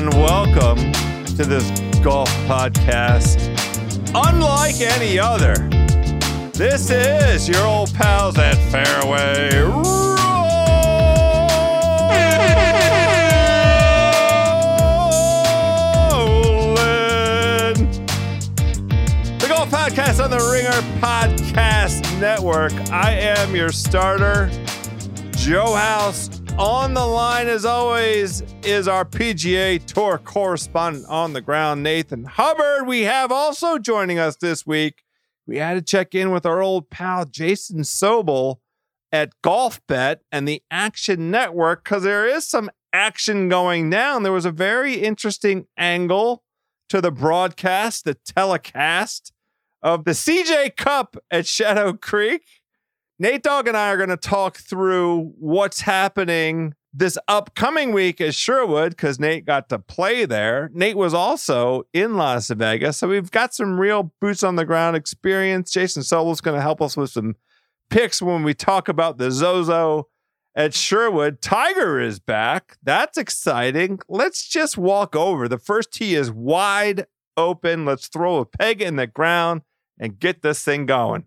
and welcome to this golf podcast. Unlike any other, this is your old pals at Fairway Rolling. The Golf Podcast on the Ringer Podcast Network. I am your starter, Joe House. On the line, as always, is our PGA Tour correspondent on the ground, Nathan Hubbard. We have also joining us this week. We had to check in with our old pal Jason Sobel at Golf Bet and the Action Network because there is some action going down. There was a very interesting angle to the broadcast, the telecast of the CJ Cup at Shadow Creek. Nate Dogg and I are going to talk through what's happening this upcoming week is Sherwood because Nate got to play there. Nate was also in Las Vegas. So we've got some real boots on the ground experience. Jason Sobel's going to help us with some picks when we talk about the Zozo at Sherwood. Tiger is back. That's exciting. Let's just walk over. The first tee is wide open. Let's throw a peg in the ground and get this thing going.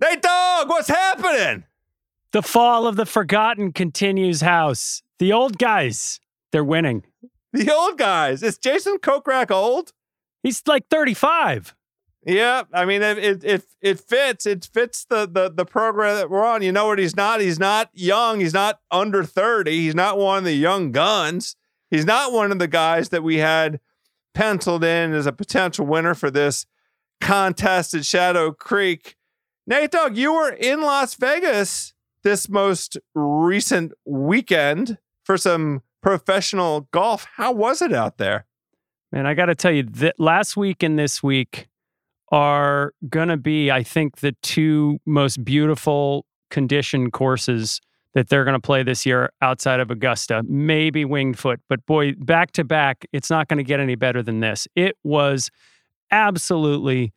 Nate Dogg, what's happening? The fall of the forgotten continues, House. The old guys, they're winning. The old guys. Is Jason Kokrak old? He's like 35. Yeah, I mean it, it it it fits. It fits the the the program that we're on. You know what he's not? He's not young. He's not under 30. He's not one of the young guns. He's not one of the guys that we had penciled in as a potential winner for this contest at Shadow Creek. Nate Dogg, you were in Las Vegas this most recent weekend for some professional golf. How was it out there? Man, I got to tell you that last week and this week are going to be, I think, the two most beautiful condition courses that they're going to play this year outside of Augusta. Maybe Winged Foot, but boy, back to back, it's not going to get any better than this. It was absolutely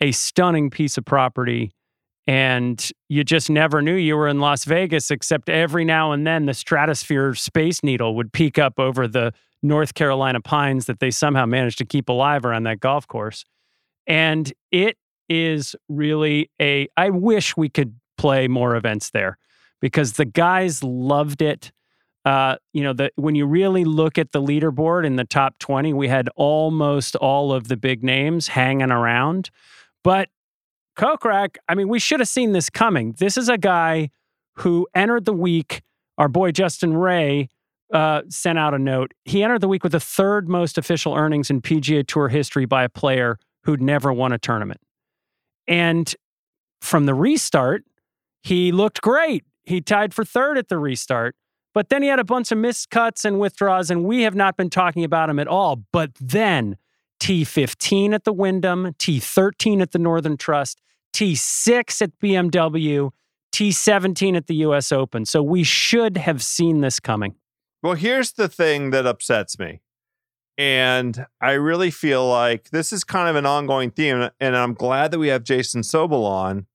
a stunning piece of property. And you just never knew you were in Las Vegas, except every now and then the stratosphere space needle would peek up over the North Carolina pines that they somehow managed to keep alive around that golf course. And it is really a, I wish we could play more events there because the guys loved it. Uh, you know, the, when you really look at the leaderboard in the top 20, we had almost all of the big names hanging around. But Kokrak, I mean, we should have seen this coming. This is a guy who entered the week. Our boy Justin Ray uh, sent out a note. He entered the week with the third most official earnings in PGA Tour history by a player who'd never won a tournament. And from the restart, he looked great. He tied for third at the restart. But then he had a bunch of missed cuts and withdraws, and we have not been talking about him at all. But then T15 at the Wyndham, T13 at the Northern Trust, T6 at BMW, T17 at the US Open. So we should have seen this coming. Well, here's the thing that upsets me. And I really feel like this is kind of an ongoing theme. And I'm glad that we have Jason Sobel on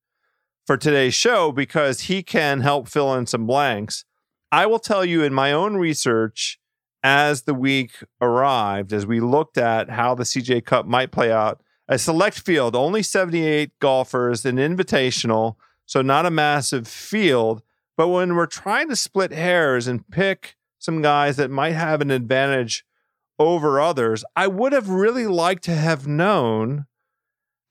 for today's show because he can help fill in some blanks. I will tell you in my own research as the week arrived, as we looked at how the CJ Cup might play out, a select field, only 78 golfers, an invitational, so not a massive field. But when we're trying to split hairs and pick some guys that might have an advantage over others, I would have really liked to have known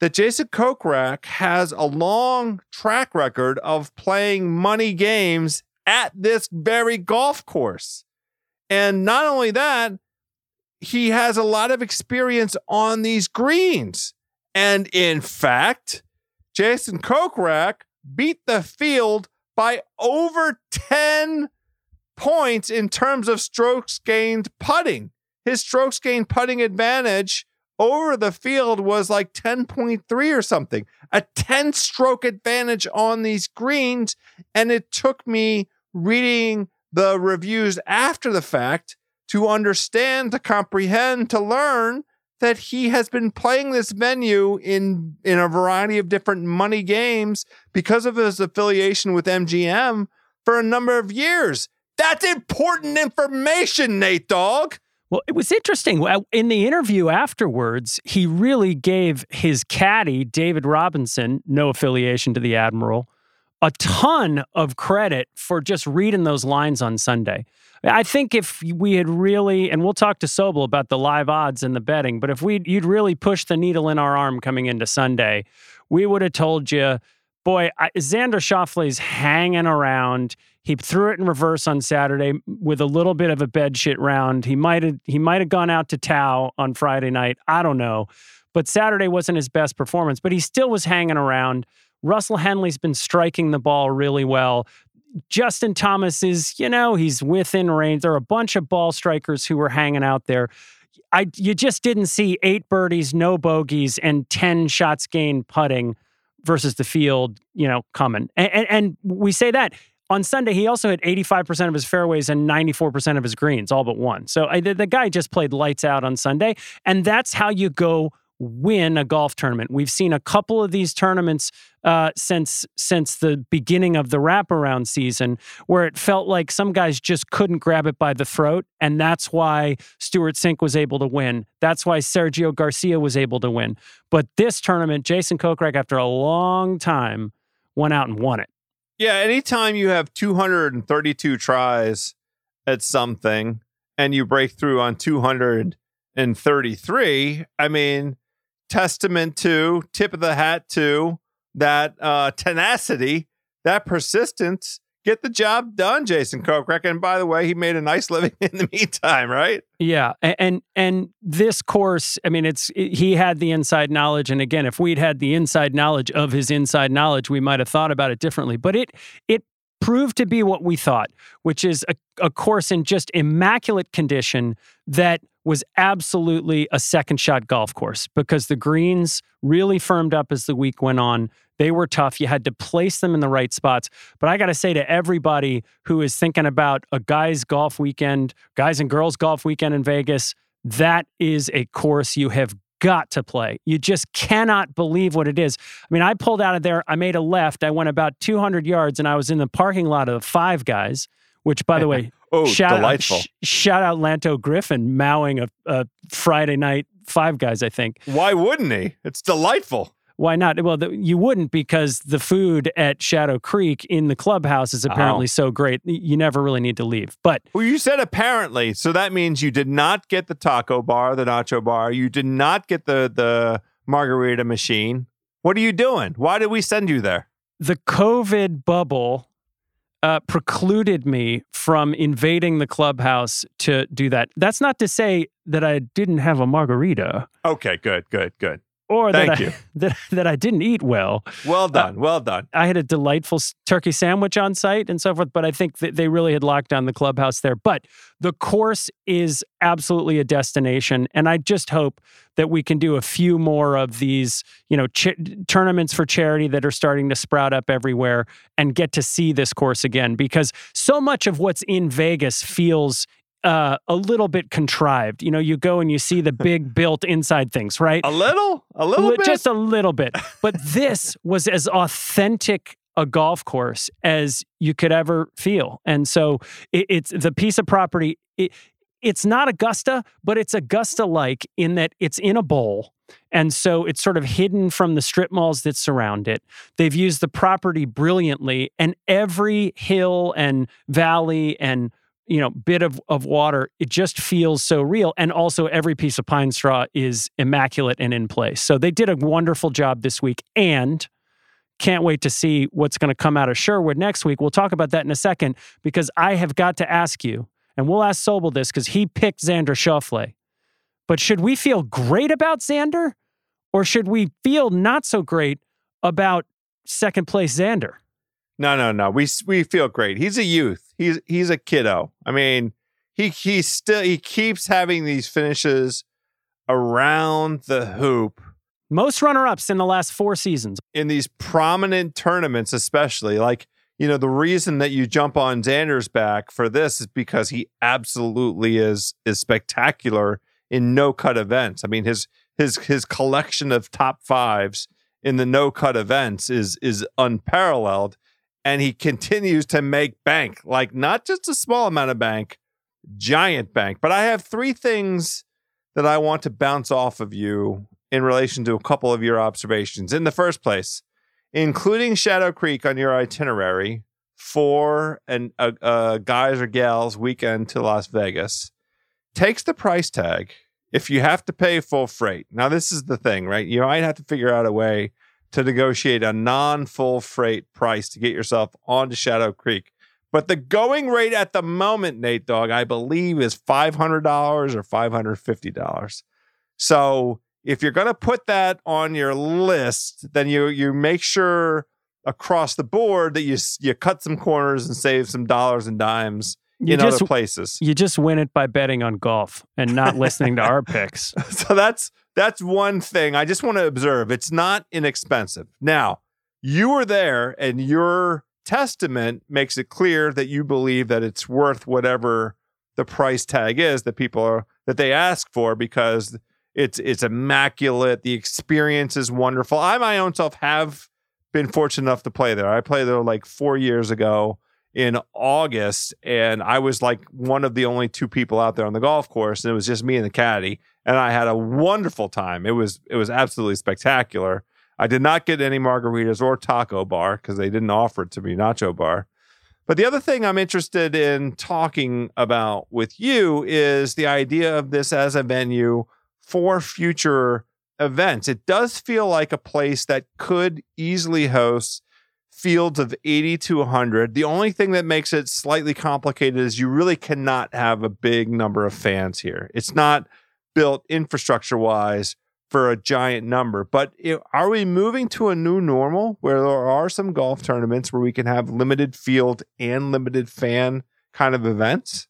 that Jason Kokrak has a long track record of playing money games at this very golf course. And not only that, he has a lot of experience on these greens. And in fact, Jason Kokrak beat the field by over 10 points in terms of strokes gained putting. His strokes gained putting advantage over the field was like 10.3 or something, a 10 stroke advantage on these greens. And it took me reading the reviews after the fact to understand, to comprehend, to learn that he has been playing this venue in in a variety of different money games because of his affiliation with MGM for a number of years. That's important information, Nate Dog. Well, it was interesting. In the interview afterwards, he really gave his caddy, David Robinson, no affiliation to the Admiral, a ton of credit for just reading those lines on Sunday. I think if we had really, and we'll talk to Sobel about the live odds and the betting, but if we you'd really pushed the needle in our arm coming into Sunday, we would have told you, boy, I, Xander Schauffele's hanging around. He threw it in reverse on Saturday with a little bit of a bed shit round. He might have he might have gone out to Tao on Friday night. I don't know. But Saturday wasn't his best performance, but he still was hanging around. Russell Henley's been striking the ball really well. Justin Thomas is, you know, he's within range. There are a bunch of ball strikers who were hanging out there. I you just didn't see eight birdies, no bogeys, and ten shots gained putting versus the field, you know, coming. And, and, and we say that on Sunday, he also hit 85% of his fairways and 94% of his greens, all but one. So I, the, the guy just played lights out on Sunday. And that's how you go win a golf tournament. We've seen a couple of these tournaments uh, since since the beginning of the wraparound season, where it felt like some guys just couldn't grab it by the throat, and that's why Stewart Cink was able to win. That's why Sergio Garcia was able to win. But this tournament, Jason Kokrak, after a long time, went out and won it. Yeah, anytime you have 232 tries at something and you break through on 233, I mean, testament to, tip of the hat to that uh, tenacity, that persistence. Get the job done, Jason Kokrak. And by the way, he made a nice living in the meantime, right? Yeah, and and this course, I mean, it's he had the inside knowledge, and again, if we'd had the inside knowledge of his inside knowledge, we might have thought about it differently. But it it proved to be what we thought, which is a, a course in just immaculate condition that was absolutely a second shot golf course because the greens really firmed up as the week went on. They were tough. You had to place them in the right spots. But I got to say to everybody who is thinking about a guys' golf weekend, guys and girls' golf weekend in Vegas, that is a course you have got to play. You just cannot believe what it is. I mean, I pulled out of there, I made a left, I went about 200 yards, and I was in the parking lot of the Five Guys, which, by the way, Oh, shout delightful. Out, sh- shout out Lanto Griffin mowing a, a, Friday night Five Guys, I think. Why wouldn't he? It's delightful. Why not? Well, the, you wouldn't because the food at Shadow Creek in the clubhouse is oh. apparently oh. so great. You never really need to leave. But well, you said apparently, so that means you did not get the taco bar, the nacho bar. You did not get the the margarita machine. What are you doing? Why did we send you there? The COVID bubble uh, precluded me from invading the clubhouse to do that. That's not to say that I didn't have a margarita. Okay, good, good, good. Or that Thank I, you. that that I didn't eat well. Well uh, done. well done. I had a delightful turkey sandwich on site and so forth, but I think that they really had locked down the clubhouse there. But the course is absolutely a destination, and I just hope that we can do a few more of these, you know, ch- tournaments for charity that are starting to sprout up everywhere, and get to see this course again because so much of what's in Vegas feels. Uh, a little bit contrived. You know, you go and you see the big built inside things, right? A little? A little Li- bit? Just a little bit. But this was as authentic a golf course as you could ever feel. And so it, it's the piece of property. It, it's not Augusta, but it's Augusta like in that it's in a bowl. And so it's sort of hidden from the strip malls that surround it. They've used the property brilliantly, and every hill and valley and you know bit of, of water it just feels so real. And also every piece of pine straw is immaculate and in place. So they did a wonderful job this week and can't wait to see what's going to come out of sherwood next week. We'll talk about that in a second because i have got to ask you and we'll ask sobel this because he picked xander Schauffele. but should we feel great about xander or should we feel not so great about second place xander No, no, no. We we feel great. He's a youth. He's he's a kiddo. I mean, he he still he keeps having these finishes around the hoop most runner-ups in the last four seasons in these prominent tournaments, especially like you know the reason that you jump on Xander's back for this is because he absolutely is is spectacular in no cut events. I mean his his his collection of top fives in the no cut events is is unparalleled, and he continues to make bank like not just a small amount of bank, giant bank. But I have three things that I want to bounce off of you in relation to a couple of your observations. In the first place, including Shadow Creek on your itinerary for an a, a guys or gals weekend to Las Vegas, takes the price tag if you have to pay full freight. Now, this is the thing, right? You might have to figure out a way to negotiate a non full freight price to get yourself onto Shadow Creek. But the going rate at the moment, Nate Dog, I believe is $500 or $550. So if you're going to put that on your list, then you you make sure across the board that you you cut some corners and save some dollars and dimes you in just other places. you just win it by betting on golf and not listening to our picks so that's that's one thing I just want to observe. It's not inexpensive. Now, you were there and your testament makes it clear that you believe that it's worth whatever the price tag is that people are that they ask for because it's it's immaculate. The experience is wonderful. I my own self have been fortunate enough to play there. I played there like 4 years ago in August and I was like one of the only two people out there on the golf course and it was just me and the caddy and I had a wonderful time. It was it was absolutely spectacular. I did not get any margaritas or taco bar because they didn't offer it to me, nacho bar. But the other thing I'm interested in talking about with you is the idea of this as a venue for future events. It does feel like a place that could easily host fields of 80 to 100. The only thing that makes it slightly complicated is you really cannot have a big number of fans here. It's not built infrastructure wise for a giant number. But i- are we moving to a new normal where there are some golf tournaments where we can have limited field and limited fan kind of events?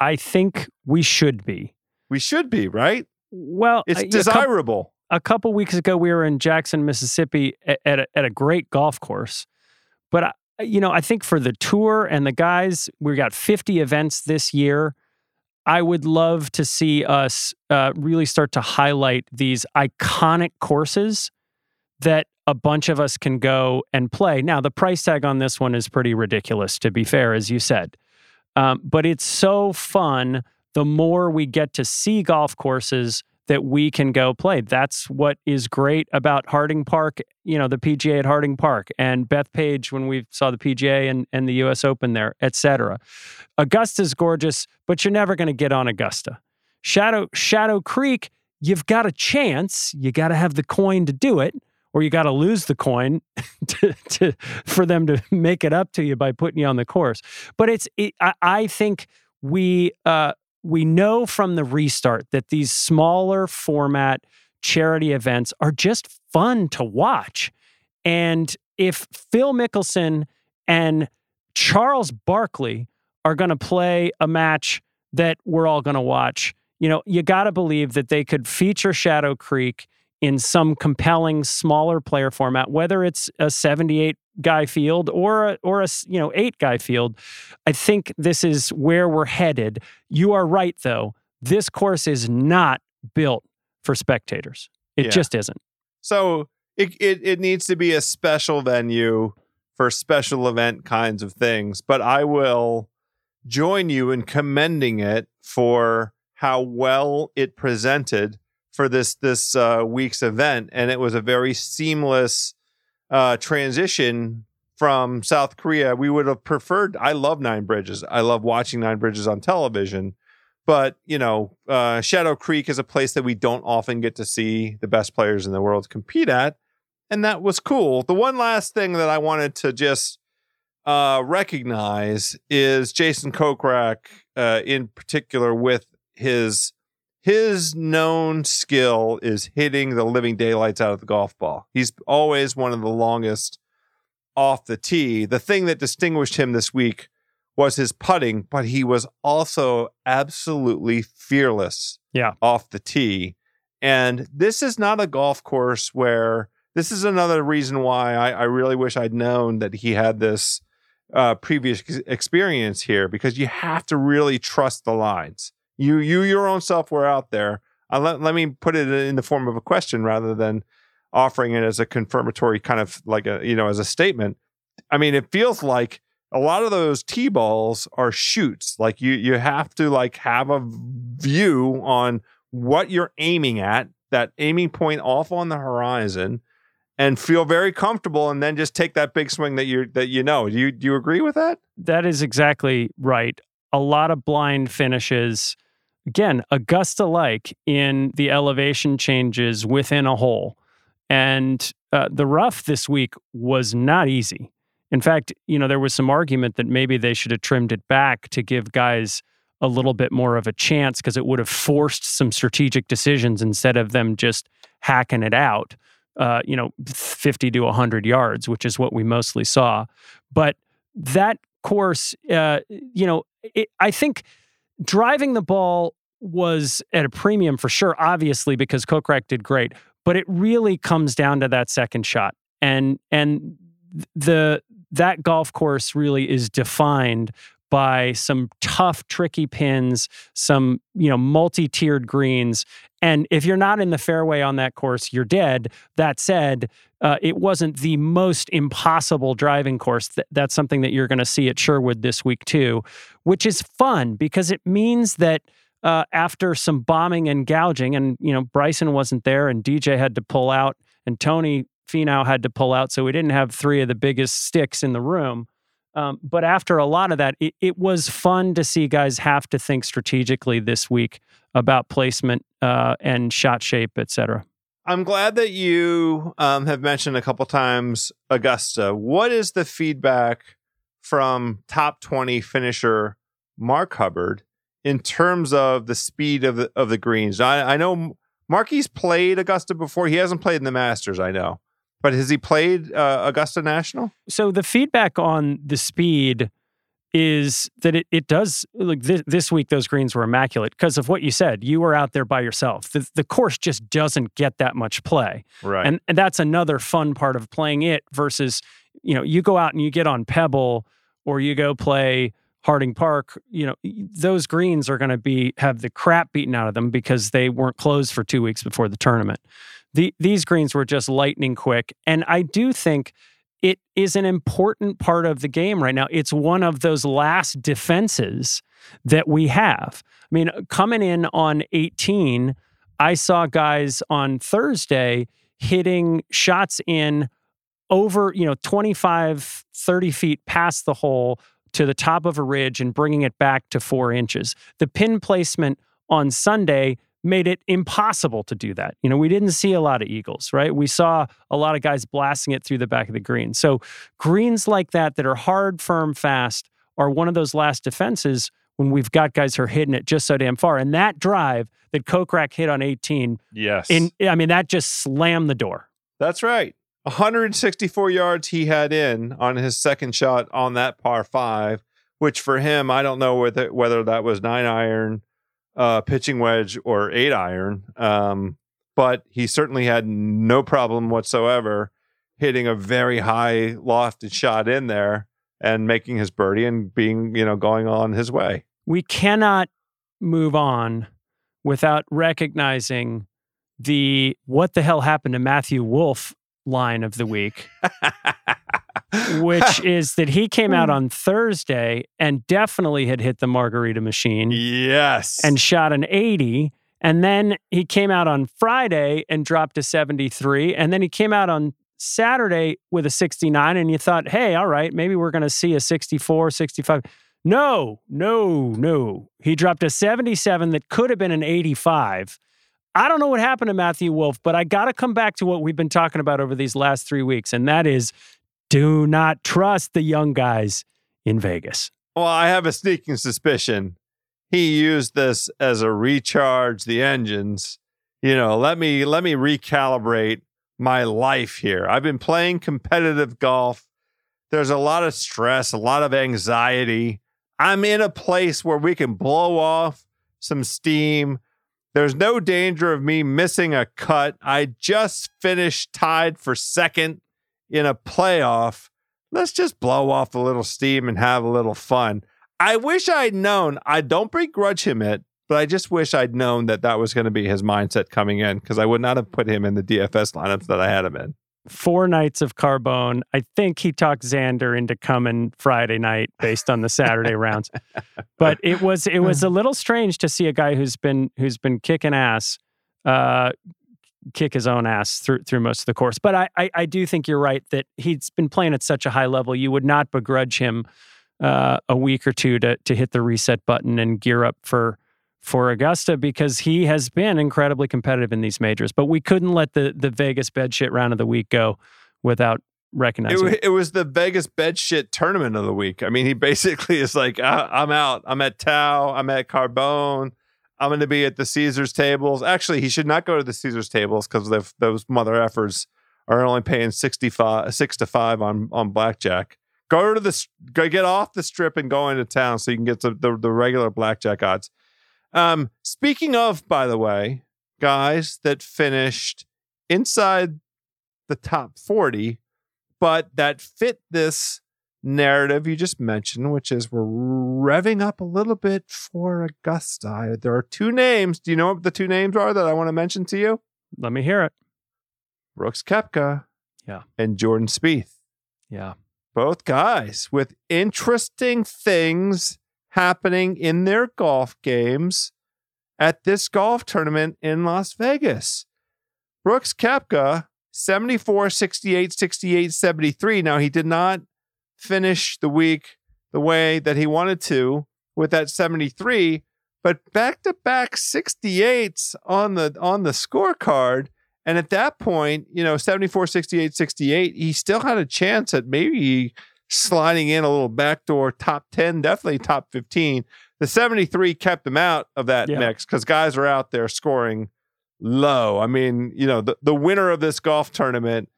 i think we should be We should be, right? well It's uh, a- a cou- desirable. a couple weeks ago we were in Jackson, Mississippi at, at, a, at a great golf course. But I, you know, I think for the tour and the guys, we got 50 events this year. I would love to see us uh, really start to highlight these iconic courses that a bunch of us can go and play. Now, the price tag on this one is pretty ridiculous, to be fair, as you said. Um, but it's so fun the more we get to see golf courses that we can go play. That's what is great about Harding Park, you know, the PGA at Harding Park and Bethpage when we saw the PGA and, and the US Open there, et cetera. Augusta's gorgeous, but you're never going to get on Augusta. Shadow Shadow Creek, you've got a chance. You got to have the coin to do it, or you got to lose the coin to, to for them to make it up to you by putting you on the course. But it's it, I, I think we uh, we know from the restart that these smaller format charity events are just fun to watch. And if Phil Mickelson and Charles Barkley are going to play a match that we're all going to watch, you know, you got to believe that they could feature Shadow Creek in some compelling smaller player format, whether it's a 78 guy field or a, or a you know eight guy field. I think this is where we're headed. You are right, though. This course is not built for spectators. It Yeah. just isn't. So it, it it needs to be a special venue for special event kinds of things. But I will join you in commending it for how well it presented for this this uh, week's event, and it was a very seamless uh, transition from South Korea. We would have preferred. I love Nine Bridges. I love watching Nine Bridges on television. But you know, uh, Shadow Creek is a place that we don't often get to see the best players in the world compete at, and that was cool. The one last thing that I wanted to just uh, recognize is Jason Kokrak, uh, in particular, with his his known skill is hitting the living daylights out of the golf ball. He's always one of the longest off the tee. The thing that distinguished him this week was his putting, but he was also absolutely fearless Yeah. off the tee. And this is not a golf course where this is another reason why I, I really wish I'd known that he had this uh, previous experience here because you have to really trust the lines. You, you, your own self were out there. Uh, let, let me put it in the form of a question rather than offering it as a confirmatory kind of like a, you know, as a statement. I mean, it feels like a lot of those tee balls are shoots. Like you, you have to like have a view on what you're aiming at, that aiming point off on the horizon, and feel very comfortable, and then just take that big swing that you that you know. Do you do you agree with that? That is exactly right. A lot of blind finishes. Again, Augusta like in the elevation changes within a hole. And uh, the rough this week was not easy. In fact, you know, there was some argument that maybe they should have trimmed it back to give guys a little bit more of a chance because it would have forced some strategic decisions instead of them just hacking it out, uh, you know, 50 to 100 yards, which is what we mostly saw. But that course, uh, you know, it, I think driving the ball was at a premium for sure, obviously, because Kokrak did great. But it really comes down to that second shot. And and the that golf course really is defined by some tough, tricky pins, some, you know, multi-tiered greens. And if you're not in the fairway on that course, you're dead. That said, uh, it wasn't the most impossible driving course. Th- that's something that you're going to see at Sherwood this week too, which is fun because it means that uh, after some bombing and gouging, and you know Bryson wasn't there, and DJ had to pull out, and Tony Finau had to pull out, so we didn't have three of the biggest sticks in the room. Um, but after a lot of that, it, it was fun to see guys have to think strategically this week about placement uh, and shot shape, et cetera. I'm glad that you um, have mentioned a couple times Augusta. What is the feedback from top 20 finisher Mark Hubbard in terms of the speed of the, of the greens? I, I know Marky's played Augusta before. He hasn't played in the Masters, I know. But has he played uh, Augusta National? So the feedback on the speed is that it, it does like this, this week those greens were immaculate because of what you said you were out there by yourself the, the course just doesn't get that much play Right. and, and that's another fun part of playing it versus you know you go out and you get on pebble or you go play harding park you know those greens are going to be have the crap beaten out of them because they weren't closed for two weeks before the tournament the, these greens were just lightning quick and i do think it is an important part of the game right now. It's one of those last defenses that we have. I mean, coming in on 18, I saw guys on Thursday hitting shots in over, you know, 25, 30 feet past the hole to the top of a ridge and bringing it back to four inches. The pin placement on Sunday made it impossible to do that. You know, we didn't see a lot of eagles, right? We saw a lot of guys blasting it through the back of the green. So greens like that that are hard, firm, fast are one of those last defenses when we've got guys who are hitting it just so damn far. And that drive that Kokrak hit on 18, Yes. in I mean, that just slammed the door. That's right. 164 yards he had in on his second shot on that par five, which for him, I don't know whether whether that was nine iron, uh, pitching wedge, or eight iron. Um, but he certainly had no problem whatsoever hitting a very high lofted shot in there and making his birdie and being, you know, going on his way. We cannot move on without recognizing the what the hell happened to Matthew Wolff line of the week. which is that he came out hmm. on Thursday and definitely had hit the margarita machine yes. and shot an 80. And then he came out on Friday and dropped a 73. And then he came out on Saturday with a 69. And you thought, hey, all right, maybe we're going to see a 64, 65. No, no, no. He dropped a 77 that could have been an 85. I don't know what happened to Matthew Wolff, but I got to come back to what we've been talking about over these last three weeks. And that is do not trust the young guys in Vegas. Well, I have a sneaking suspicion he used this as a recharge the engines. You know, let me let me recalibrate my life here. I've been playing competitive golf. There's a lot of stress, a lot of anxiety. I'm in a place where we can blow off some steam. There's no danger of me missing a cut. I just finished tied for second in a playoff. Let's just blow off a little steam and have a little fun. I wish I'd known. I don't begrudge him it, but I just wish I'd known that that was going to be his mindset coming in because I would not have put him in the DFS lineups that I had him in. Four nights of Carbone. I think he talked Xander into coming Friday night based on the Saturday rounds. But it was it was a little strange to see a guy who's been who's been kicking ass uh, kick his own ass through through most of the course. But I, I, I do think you're right that he's been playing at such a high level. You would not begrudge him uh, a week or two to to hit the reset button and gear up for for Augusta because he has been incredibly competitive in these majors. But we couldn't let the the Vegas bed shit round of the week go without recognizing. It, it was the Vegas bed shit tournament of the week. I mean, he basically is like, I'm out. I'm at Tao. I'm at Carbone. I'm going to be at the Caesars tables. Actually, he should not go to the Caesars tables because those mother effers are only paying 65, six to five on on blackjack. Go to the go get off the strip and go into town so you can get the, the, the regular blackjack odds. Um, speaking of, by the way, guys that finished inside the top 40, but that fit this narrative you just mentioned, which is we're revving up a little bit for Augusta. There are two names. Do you know what the two names are that I want to mention to you? Let me hear it. Brooks Koepka. Yeah. And Jordan Spieth. Yeah. Both guys with interesting things happening in their golf games at this golf tournament in Las Vegas. Brooks Koepka, 74, 68, 68, 73. Now, he did not finish the week the way that he wanted to with that 73, but back to back 68s on the on the scorecard. And at that point, you know, 74, 68, 68, he still had a chance at maybe sliding in a little backdoor top 10, definitely top 15. The 73 kept him out of that yeah. mix because guys are out there scoring low. I mean, you know, the, the winner of this golf tournament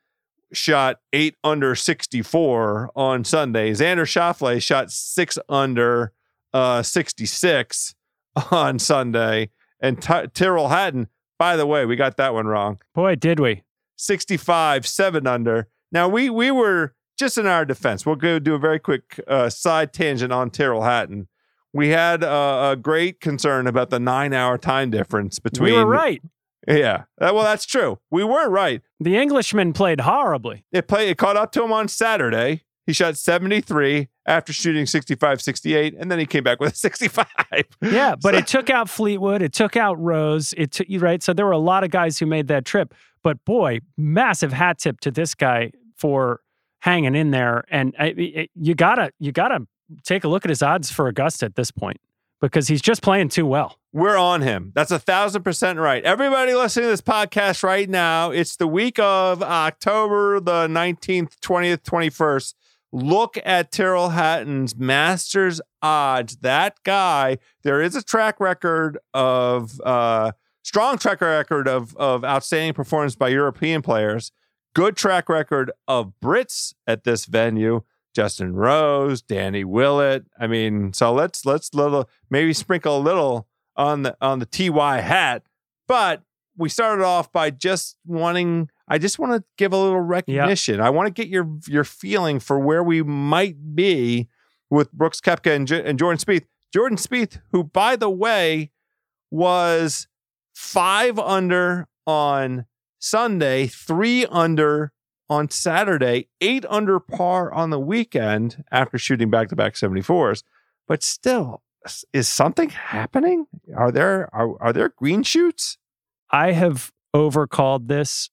shot eight under 64 on Sunday. Xander Schauffele shot six under uh, 66 on Sunday. And T- Tyrrell Hatton, by the way, we got that one wrong. Boy, did we. 65, seven under. Now, we, we were just in our defense. We'll go do a very quick uh, side tangent on Tyrrell Hatton. We had uh, a great concern about the nine hour time difference between. We were right. Yeah. Uh, well, that's true. We were right. The Englishman played horribly. It played it caught up to him on Saturday. He shot 73 after shooting 65, 68, and then he came back with a 65. Yeah, but so, it took out Fleetwood, it took out Rose, it took you right. So there were a lot of guys who made that trip. But boy, massive hat tip to this guy for hanging in there. And I, it, you gotta you gotta take a look at his odds for Augusta at this point because he's just playing too well. We're on him. That's a thousand percent right. Everybody listening to this podcast right now, it's the week of October the 19th, 20th, 21st. look at Tyrrell Hatton's Masters odds. That guy, there is a track record of uh, strong track record of of outstanding performance by European players. Good track record of Brits at this venue. Justin Rose, Danny Willett. I mean, so let's let's little maybe sprinkle a little on the on the TY hat. But we started off by just wanting I just want to give a little recognition. Yep. I want to get your your feeling for where we might be with Brooks Koepka and, J- and Jordan Spieth. Jordan Spieth, who by the way was five under on Sunday, three under on Saturday, eight under par on the weekend after shooting back to back 74s. But still, is something happening? Are there are, are there green shoots? I have overcalled this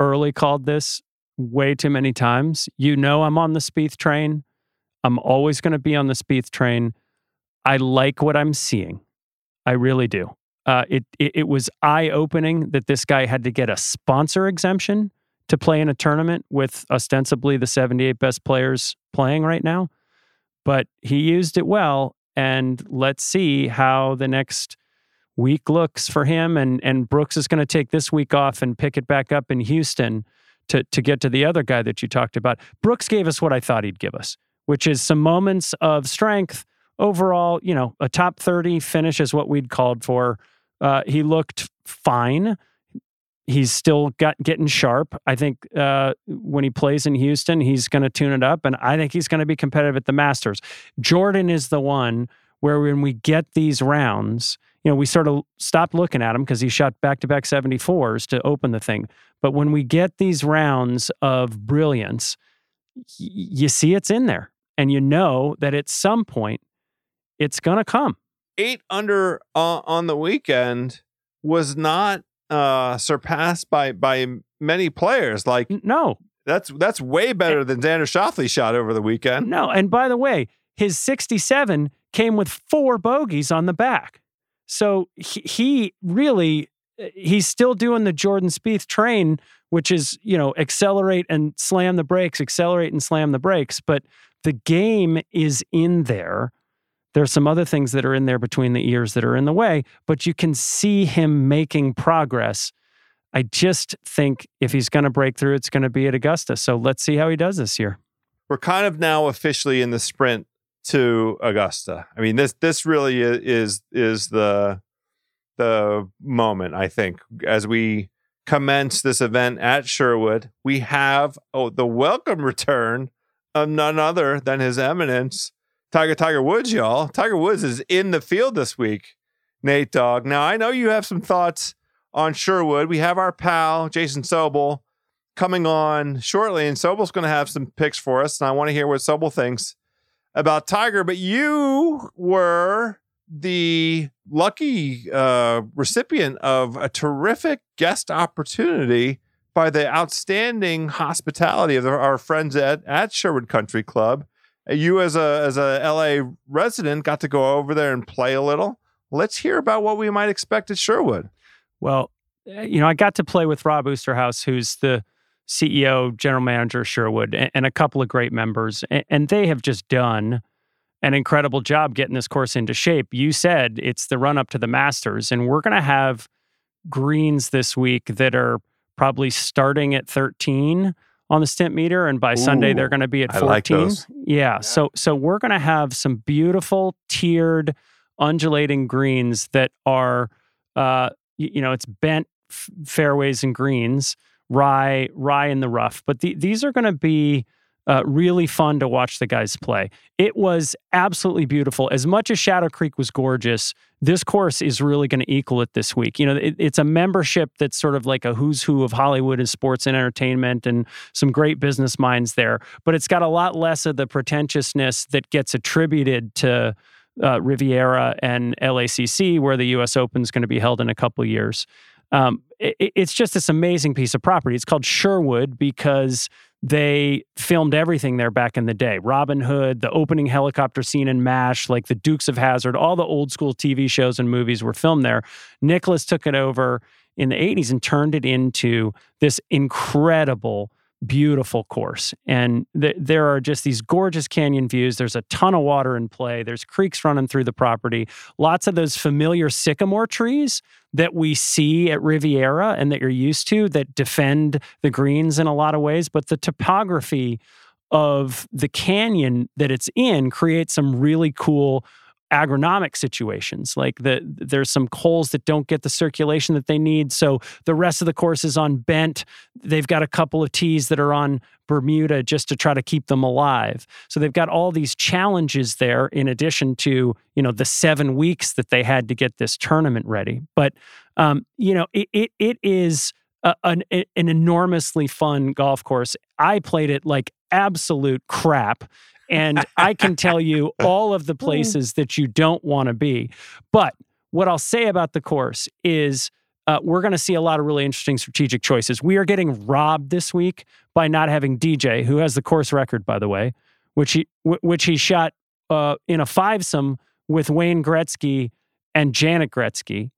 early called this way too many times. You know, I'm on the Spieth train. I'm always going to be on the Spieth train. I like what I'm seeing. I really do. Uh, it, it, it was eye opening that this guy had to get a sponsor exemption to play in a tournament with ostensibly the 78 best players playing right now. But he used it well, and let's see how the next week looks for him. And and Brooks is going to take this week off and pick it back up in Houston to to get to the other guy that you talked about. Brooks gave us what I thought he'd give us, which is some moments of strength. Overall, you know, a top 30 finish is what we'd called for. Uh, he looked fine. He's still got getting sharp. I think uh, when he plays in Houston, he's going to tune it up, and I think he's going to be competitive at the Masters. Jordan is the one where when we get these rounds, you know, we sort of stopped looking at him because he shot back to back 74s to open the thing. But when we get these rounds of brilliance, y- you see it's in there. And you know that at some point it's going to come. Eight under uh, on the weekend was not uh, surpassed by by many players. Like no, that's that's way better than Xander Schauffele shot over the weekend. No, and by the way, his 67 came with four bogeys on the back. So he, he really eh, he's still doing the Jordan Spieth train, which is you know accelerate and slam the brakes, accelerate and slam the brakes. But the game is in there. There's some other things that are in there between the ears that are in the way, but you can see him making progress. I just think if he's going to break through, it's going to be at Augusta. So let's see how he does this year. We're kind of now officially in the sprint to Augusta. I mean, this this really is is the the moment I think as we commence this event at Sherwood. We have oh the welcome return of none other than His Eminence Tiger Tiger Woods, y'all. Tiger Woods is in the field this week. Nate Dog. Now I know you have some thoughts on Sherwood. We have our pal Jason Sobel coming on shortly, and Sobel's going to have some picks for us, and I want to hear what Sobel thinks about Tiger, but you were the lucky uh, recipient of a terrific guest opportunity by the outstanding hospitality of our friends at, at Sherwood Country Club. You, as a as a LA resident, got to go over there and play a little. Let's hear about what we might expect at Sherwood. Well, eh, you know, I got to play with Rob Oosterhuis, who's the CEO, general manager Sherwood, and, a couple of great members, and, and they have just done an incredible job getting this course into shape. You said it's the run up to the Masters, and we're going to have greens this week that are probably starting at 13 on the Stimpmeter and by Ooh, Sunday they're going to be at 14. Like yeah, yeah, so so we're going to have some beautiful tiered, undulating greens that are, uh, you, you know, it's bent f- fairways and greens rye, rye in the rough. But the, these are going to be uh, really fun to watch the guys play. It was absolutely beautiful. As much as Shadow Creek was gorgeous, this course is really going to equal it this week. You know, it, it's a membership that's sort of like a who's who of Hollywood and sports and entertainment and some great business minds there. But it's got a lot less of the pretentiousness that gets attributed to uh, Riviera and LACC, where the U.S. Open is going to be held in a couple years. Um, it, it's just this amazing piece of property. It's called Sherwood because they filmed everything there back in the day. Robin Hood, the opening helicopter scene in MASH, like the Dukes of Hazzard, all the old school TV shows and movies were filmed there. Nicklaus took it over in the 80s and turned it into this incredible beautiful course. And th- there are just these gorgeous canyon views. There's a ton of water in play. There's creeks running through the property. Lots of those familiar sycamore trees that we see at Riviera and that you're used to that defend the greens in a lot of ways. But the topography of the canyon that it's in creates some really cool agronomic situations. Like the there's some coals that don't get the circulation that they need. So the rest of the course is on bent. They've got a couple of tees that are on Bermuda just to try to keep them alive. So they've got all these challenges there in addition to, you know, the seven weeks that they had to get this tournament ready. But um, you know, it it, it is a, an, an enormously fun golf course. I played it like absolute crap and I can tell you all of the places that you don't want to be. But what I'll say about the course is uh, we're going to see a lot of really interesting strategic choices. We are getting robbed this week by not having DJ, who has the course record, by the way, which he w- which he shot uh, in a fivesome with Wayne Gretzky and Janet Gretzky,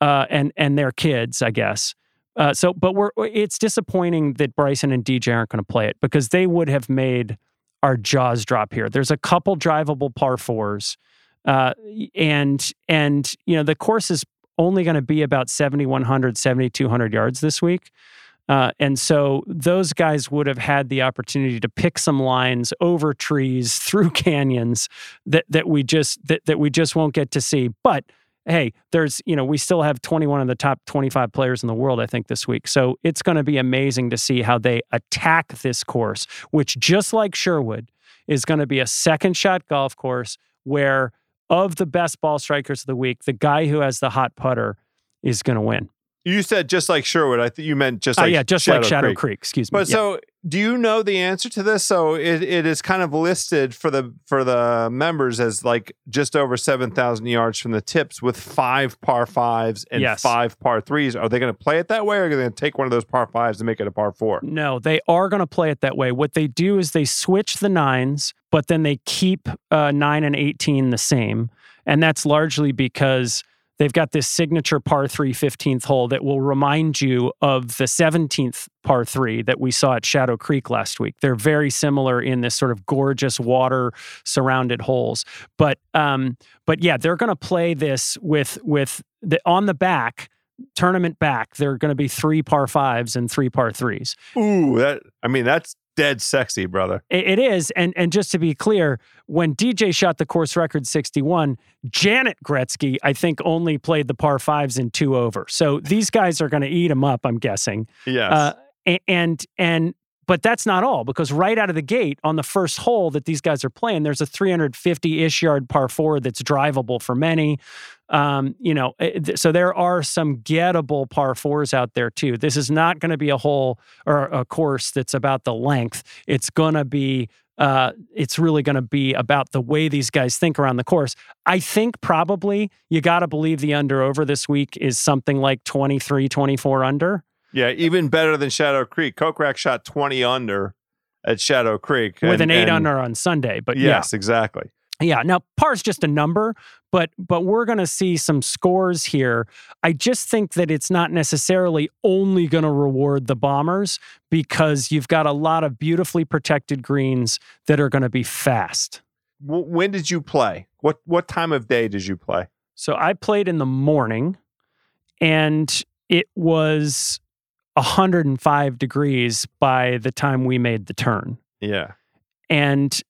uh, and and their kids, I guess. Uh, so, but we're it's disappointing that Bryson and DJ aren't going to play it because they would have made our jaws drop here. There's a couple drivable par fours, uh, and and you know the course is only going to be about 7,100, 7,200 yards this week. Uh, and so those guys would have had the opportunity to pick some lines over trees through canyons that that we just that, that we just won't get to see. But hey, there's, you know, we still have 21 of the top 25 players in the world, I think, this week. So it's going to be amazing to see how they attack this course, which just like Sherwood is going to be a second shot golf course where of the best ball strikers of the week, the guy who has the hot putter is going to win. You said just like Sherwood. I think you meant just oh, like uh, yeah, just Shadow like Shadow Creek. Creek. Excuse me. But yeah. so, do you know the answer to this? So it, it is kind of listed for the for the members as like just over seven thousand yards from the tips with five par fives and yes. five par threes. Are they going to play it that way, or are they going to take one of those par fives and make it a par four? No, they are going to play it that way. What they do is they switch the nines, but then they keep uh, nine and eighteen the same, and that's largely because They've got this signature par 3 15th hole that will remind you of the 17th par 3 that we saw at Shadow Creek last week. They're very similar in this sort of gorgeous water surrounded holes. But um but yeah, they're going to play this with with the on the back tournament back, there are going to be three par fives and three par threes. Ooh, that I mean that's dead sexy, brother. It, is. And and just to be clear, when DJ shot the course record 61, Janet Gretzky, I think, only played the par fives in two over. So these guys are going to eat them up, I'm guessing. Yes. Uh, and and but that's not all because right out of the gate on the first hole that these guys are playing, there's a 350 ish yard par four that's drivable for many. Um, you know, eh, so there are some gettable par fours out there too. This is not going to be a hole or a course that's about the length. It's going to be uh, it's really going to be about the way these guys think around the course. I think probably you got to believe the under over this week is something like 23, 24 under. Yeah, even better than Shadow Creek. Kokrak shot 20 under at Shadow Creek. With and, an eight and, under on Sunday. But yes, yeah. exactly. Yeah. Now par's just a number, but but we're gonna see some scores here. I just think that it's not necessarily only gonna reward the bombers because you've got a lot of beautifully protected greens that are gonna be fast. When did you play? What what time of day did you play? So I played in the morning and it was 105 degrees by the time we made the turn. Yeah. And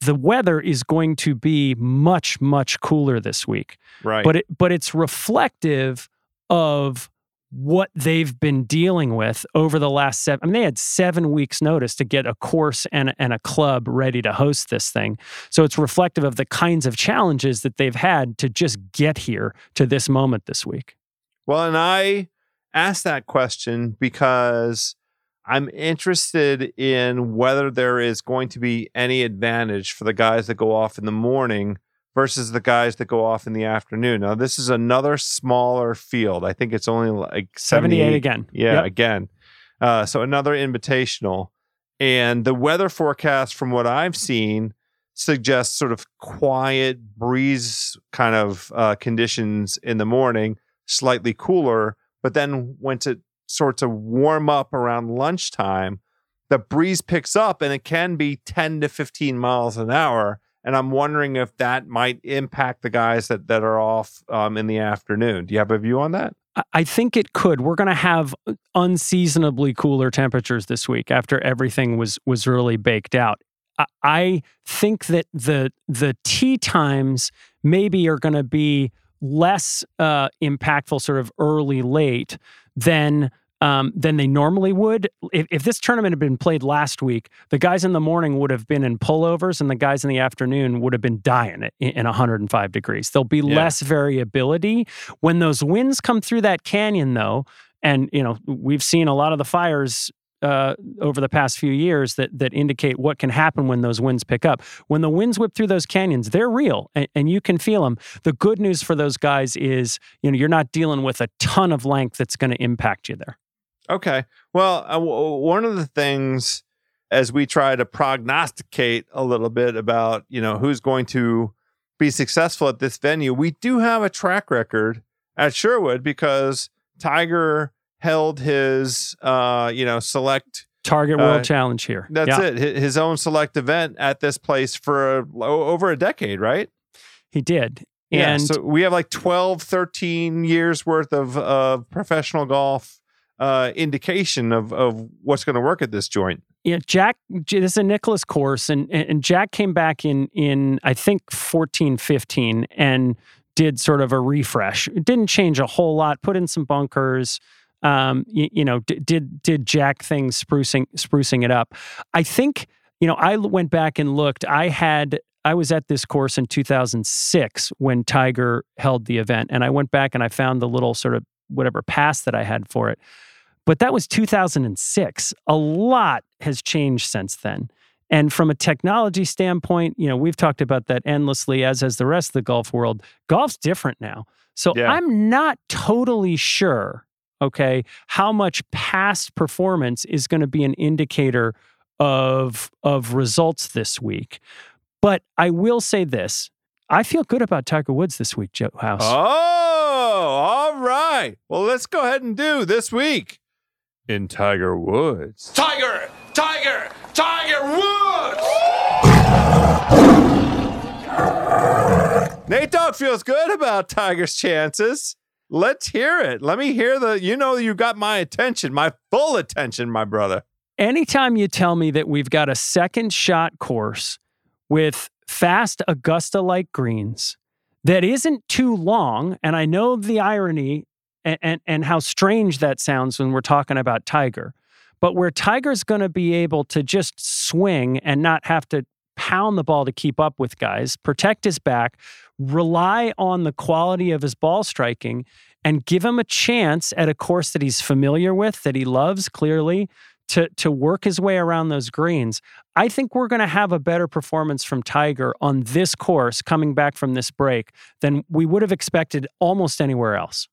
the weather is going to be much much cooler this week. Right. But it but it's reflective of what they've been dealing with over the last seven. I mean, they had seven weeks' notice to get a course and, and a club ready to host this thing. So it's reflective of the kinds of challenges that they've had to just get here to this moment this week. Well, and I asked that question because I'm interested in whether there is going to be any advantage for the guys that go off in the morning versus the guys that go off in the afternoon. Now, this is another smaller field. I think it's only like 78 again. Yeah, yep. again. Uh, so another invitational. And the weather forecast, from what I've seen, suggests sort of quiet breeze kind of uh, conditions in the morning, slightly cooler but then once it starts of warm up around lunchtime, the breeze picks up and it can be 10 to 15 miles an hour. And I'm wondering if that might impact the guys that, that are off um, in the afternoon. Do you have a view on that? I think it could. We're going to have unseasonably cooler temperatures this week after everything was was really baked out. I think that the the tee times maybe are going to be less uh, impactful, sort of early late than um, than they normally would. If, if, this tournament had been played last week, the guys in the morning would have been in pullovers, and the guys in the afternoon would have been dying in, in 105 degrees. There'll be yeah. less variability when those winds come through that canyon, though. And you know we've seen a lot of the fires uh, over the past few years that that indicate what can happen when those winds pick up. When the winds whip through those canyons, they're real, and, and, you can feel them. The good news for those guys is, you know, you're not dealing with a ton of length that's going to impact you there. Okay. Well, uh, w- one of the things as we try to prognosticate a little bit about, you know, who's going to be successful at this venue, we do have a track record at Sherwood because Tiger held his, uh, you know, select Target World uh, Challenge here. That's yeah. it. His own select event at this place for a, over a decade, right? He did. Yeah, and so we have like 12, 13 years worth of, of professional golf uh, indication of of what's going to work at this joint. Yeah, Jack. This is a Nicklaus course, and and Jack came back in in I think 14, 15 and did sort of a refresh. It didn't change a whole lot. Put in some bunkers. Um, you, you know, d- did did Jack things sprucing sprucing it up. I think you know. I went back and looked. I had I was at this course in 2006 when Tiger held the event, and I went back and I found the little sort of whatever pass that I had for it. But that was 2006. A lot has changed since then. And from a technology standpoint, you know, we've talked about that endlessly, as has the rest of the golf world. Golf's different now. So yeah. I'm not totally sure, okay, how much past performance is going to be an indicator of of results this week. But I will say this. I feel good about Tiger Woods this week, Joe House. Oh, all right. Well, let's go ahead and do this week in Tiger Woods. Tiger! Tiger! Tiger Woods! Nate Dogg feels good about Tiger's chances. Let's hear it. Let me hear the, you know, you got my attention, my full attention, my brother. Anytime you tell me that we've got a second shot course with fast Augusta like greens that isn't too long, and I know the irony and, and, and how strange that sounds when we're talking about Tiger. But where Tiger's going to be able to just swing and not have to pound the ball to keep up with guys, protect his back, rely on the quality of his ball striking, and give him a chance at a course that he's familiar with, that he loves clearly, to, to work his way around those greens. I think we're going to have a better performance from Tiger on this course coming back from this break than we would have expected almost anywhere else.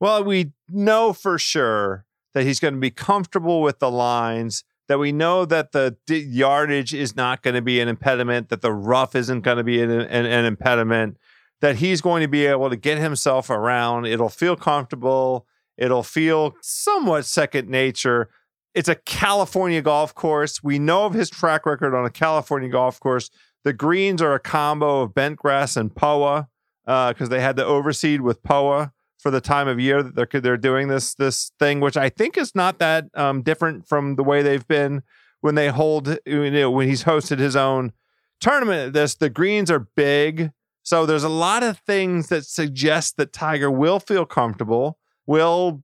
Well, we know for sure that he's going to be comfortable with the lines, that we know that the yardage is not going to be an impediment, that the rough isn't going to be an, an, an impediment, that he's going to be able to get himself around. It'll feel comfortable. It'll feel somewhat second nature. It's a California golf course. We know of his track record on a California golf course. The greens are a combo of bent grass and POA because uh, they had the overseed with POA for the time of year that they're they're doing this this thing, which I think is not that um, different from the way they've been when they hold you know when he's hosted his own tournament. This the greens are big, so there's a lot of things that suggest that Tiger will feel comfortable, will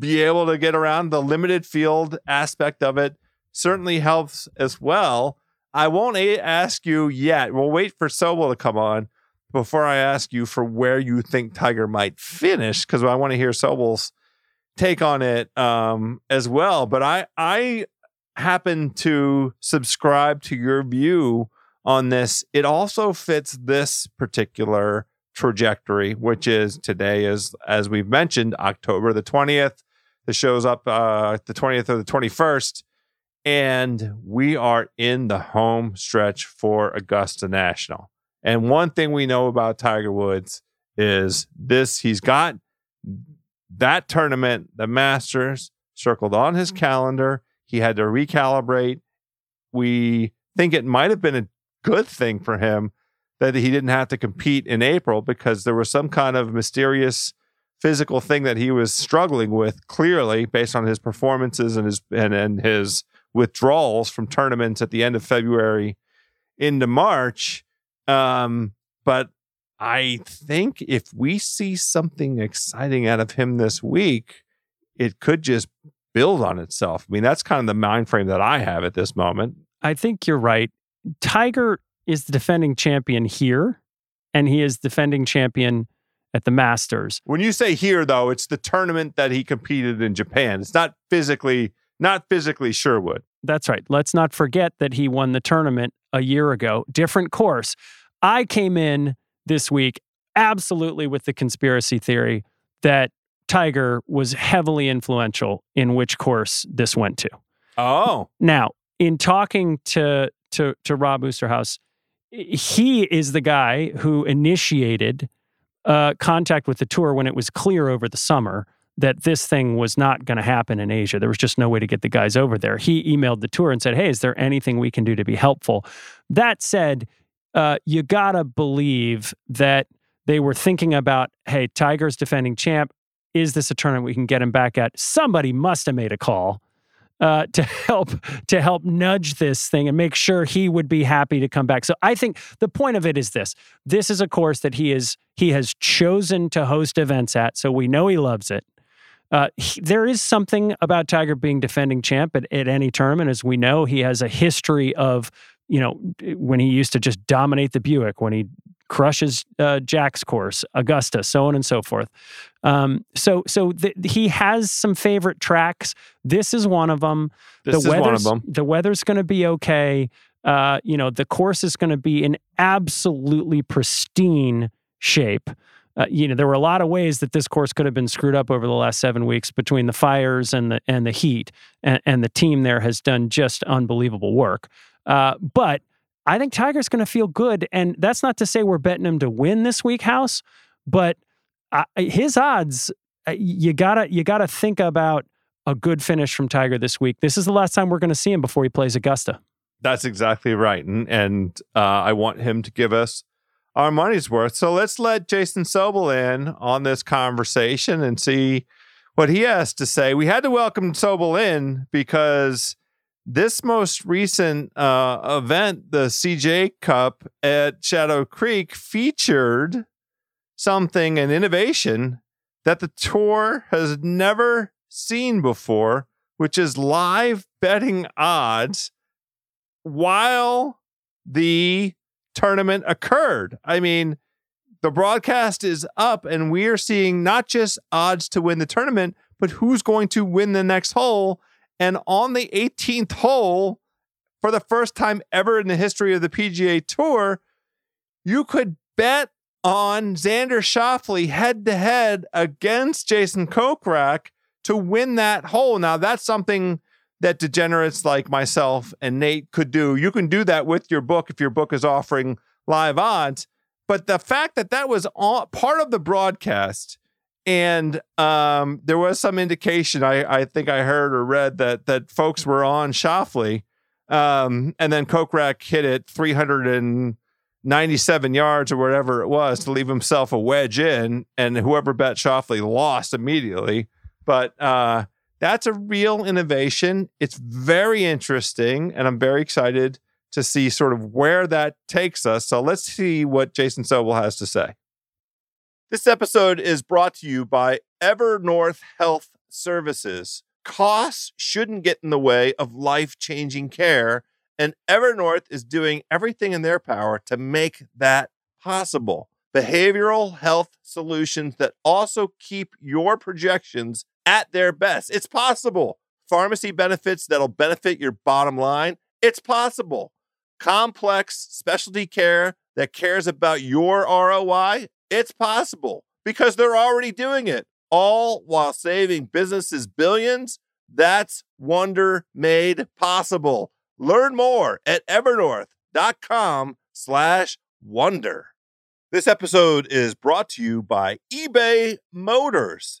be able to get around the limited field aspect of it. Certainly helps as well. I won't ask you yet. We'll wait for Sobel to come on before I ask you for where you think Tiger might finish, because I want to hear Sobel's take on it um, as well. But I I happen to subscribe to your view on this. It also fits this particular trajectory, which is today is as we've mentioned October the twentieth. The show's up uh, the twentieth or the twenty first. And we are in the home stretch for Augusta National. And one thing we know about Tiger Woods is this he's got that tournament, the Masters, circled on his mm-hmm. calendar. He had to recalibrate. We think it might have been a good thing for him that he didn't have to compete in April because there was some kind of mysterious physical thing that he was struggling with clearly based on his performances and his and, and his withdrawals from tournaments at the end of February into March. Um, but I think if we see something exciting out of him this week, it could just build on itself. I mean, that's kind of the mind frame that I have at this moment. I think you're right. Tiger is the defending champion here, and he is defending champion at the Masters. When you say here, though, it's the tournament that he competed in Japan. It's not physically, not physically Sherwood. That's right. Let's not forget that he won the tournament a year ago. Different course. I came in this week absolutely with the conspiracy theory that Tiger was heavily influential in which course this went to. Oh. Now, in talking to to to Rob Oosterhuis, he is the guy who initiated uh, contact with the tour when it was clear over the summer that this thing was not going to happen in Asia. There was just no way to get the guys over there. He emailed the tour and said, "Hey, is there anything we can do to be helpful?" That said, uh, you gotta believe that they were thinking about, "Hey, Tiger's defending champ. Is this a tournament we can get him back at?" Somebody must have made a call uh, to help to help nudge this thing and make sure he would be happy to come back. So I think the point of it is this: this is a course that he is he has chosen to host events at, so we know he loves it. Uh, he, there is something about Tiger being defending champ at, at any tournament, as we know. He has a history of you know when he used to just dominate the Buick, when he crushes uh, Jack's course, Augusta, so on and so forth. Um, so so th- he has some favorite tracks. This is one of them. This the is one of weather's- them. The weather's going to be okay. Uh, you know, the course is going to be in absolutely pristine shape. Uh, you know, there were a lot of ways that this course could have been screwed up over the last seven weeks between the fires and the and the heat, and, and the team there has done just unbelievable work. Uh, but I think Tiger's going to feel good, and that's not to say we're betting him to win this week, House, but I, his odds, uh, you gotta you gotta think about a good finish from Tiger this week. This is the last time we're going to see him before he plays Augusta. That's exactly right. And and uh, I want him to give us our money's worth. So let's let Jason Sobel in on this conversation and see what he has to say. We had to welcome Sobel in because this most recent uh, event, the CJ Cup at Shadow Creek, featured something, an innovation that the tour has never seen before, which is live betting odds while the tournament occurred. I mean, the broadcast is up, and we are seeing not just odds to win the tournament, but who's going to win the next hole. And on the 18th hole, for the first time ever in the history of the PGA Tour, you could bet on Xander Schauffele head to head against Jason Kokrak to win that hole. Now, that's something that degenerates like myself and Nate could do. You can do that with your book if your book is offering live odds. But the fact that that was all part of the broadcast, and um, there was some indication I, I think I heard or read that that folks were on Schauffele, um, and then Kokrak hit it 397 yards or whatever it was to leave himself a wedge in, and whoever bet Schauffele lost immediately. But uh, that's a real innovation. It's very interesting, and I'm very excited to see sort of where that takes us. So let's see what Jason Sobel has to say. This episode is brought to you by Evernorth Health Services. Costs shouldn't get in the way of life changing care, and Evernorth is doing everything in their power to make that possible. Behavioral health solutions that also keep your projections at their best. It's possible. Pharmacy benefits that'll benefit your bottom line. It's possible. Complex specialty care that cares about your ROI. It's possible because they're already doing it, all while saving businesses billions. That's wonder made possible. Learn more at evernorth.com slash wonder. This episode is brought to you by eBay Motors.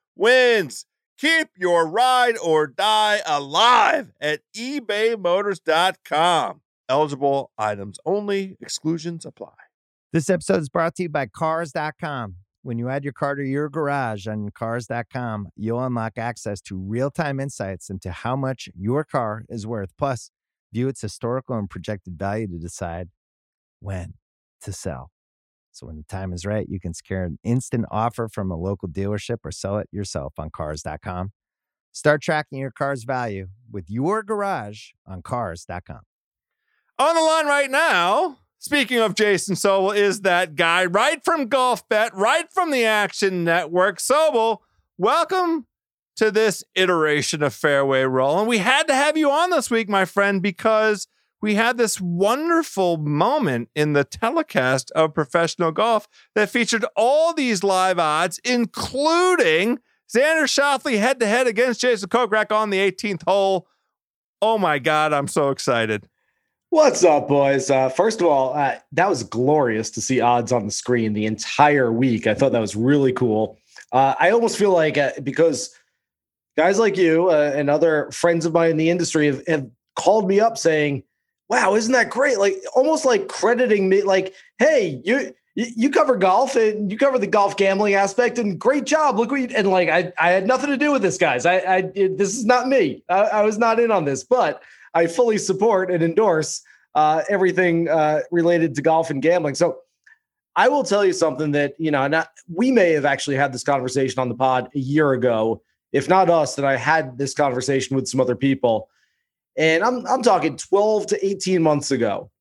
wins. Keep your ride or die alive at ebaymotors.com. Eligible items only, exclusions apply. This episode is brought to you by Cars.com. When you add your car to your garage on Cars.com, you'll unlock access to real time insights into how much your car is worth. Plus, view its historical and projected value to decide when to sell. So when the time is right, you can secure an instant offer from a local dealership or sell it yourself on cars.com. Start tracking your car's value with your garage on cars.com. On the line right now, speaking of Jason Sobel, is that guy right from Golf Bet, right from the Action Network. Sobel, welcome to this iteration of Fairway Roll. And we had to have you on this week, my friend, because we had this wonderful moment in the telecast of professional golf that featured all these live odds, including Xander Schauffele head to head against Jason Kokrak on the 18th hole. Oh my God, I'm so excited. What's up, boys? Uh, first of all, uh, that was glorious to see odds on the screen the entire week. I thought that was really cool. Uh, I almost feel like uh, because guys like you uh, and other friends of mine in the industry have, have called me up saying, wow, isn't that great? Like almost like crediting me, like, hey, you you cover golf and you cover the golf gambling aspect and great job. Look what you and like I I had nothing to do with this, guys. I I this is not me. I, I was not in on this, but I fully support and endorse uh, everything uh, related to golf and gambling. So I will tell you something that you know. Not, we may have actually had this conversation on the pod a year ago, if not us. then I had this conversation with some other people and I'm I'm talking 12 to 18 months ago.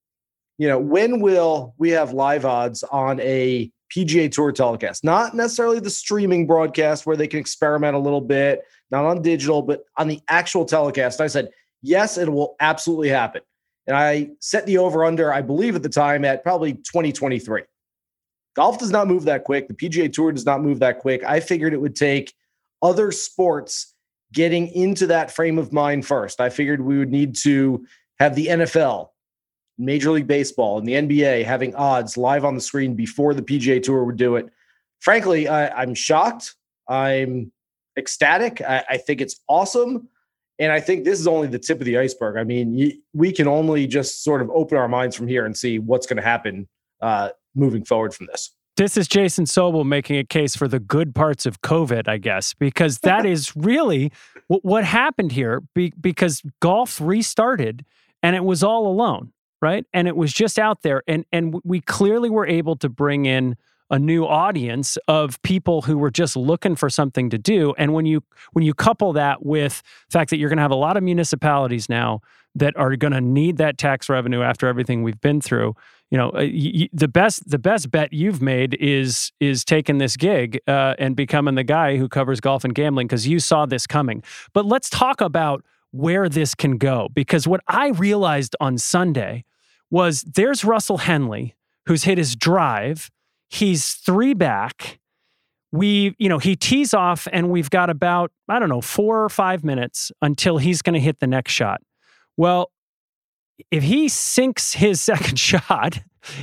You know, when will we have live odds on a PGA Tour telecast? Not necessarily the streaming broadcast where they can experiment a little bit, not on digital, but on the actual telecast. I said, yes, it will absolutely happen. And I set the over under, I believe at the time, at probably 2023. Golf does not move that quick. The PGA Tour does not move that quick. I figured it would take other sports getting into that frame of mind first. I figured we would need to have the NFL, Major League Baseball, and the NBA having odds live on the screen before the PGA Tour would do it. Frankly, I, am shocked. I'm ecstatic. I, I, think it's awesome. And I think this is only the tip of the iceberg. I mean, we can only just sort of open our minds from here and see what's going to happen uh, moving forward from this. This is Jason Sobel making a case for the good parts of COVID, I guess, because that is really what, what happened here. Be, because golf restarted and it was all alone, right? And it was just out there, and and we clearly were able to bring in a new audience of people who were just looking for something to do. And when you when you couple that with the fact that you're going to have a lot of municipalities now that are going to need that tax revenue after everything we've been through, you know uh, the best the best bet you've made is is taking this gig uh, and becoming the guy who covers golf and gambling because you saw this coming. But let's talk about where this can go because what I realized on Sunday was there's Russell Henley who's hit his drive. He's three back. We, you know, he tees off and we've got about, I don't know, four or five minutes until he's going to hit the next shot. Well, if he sinks his second shot,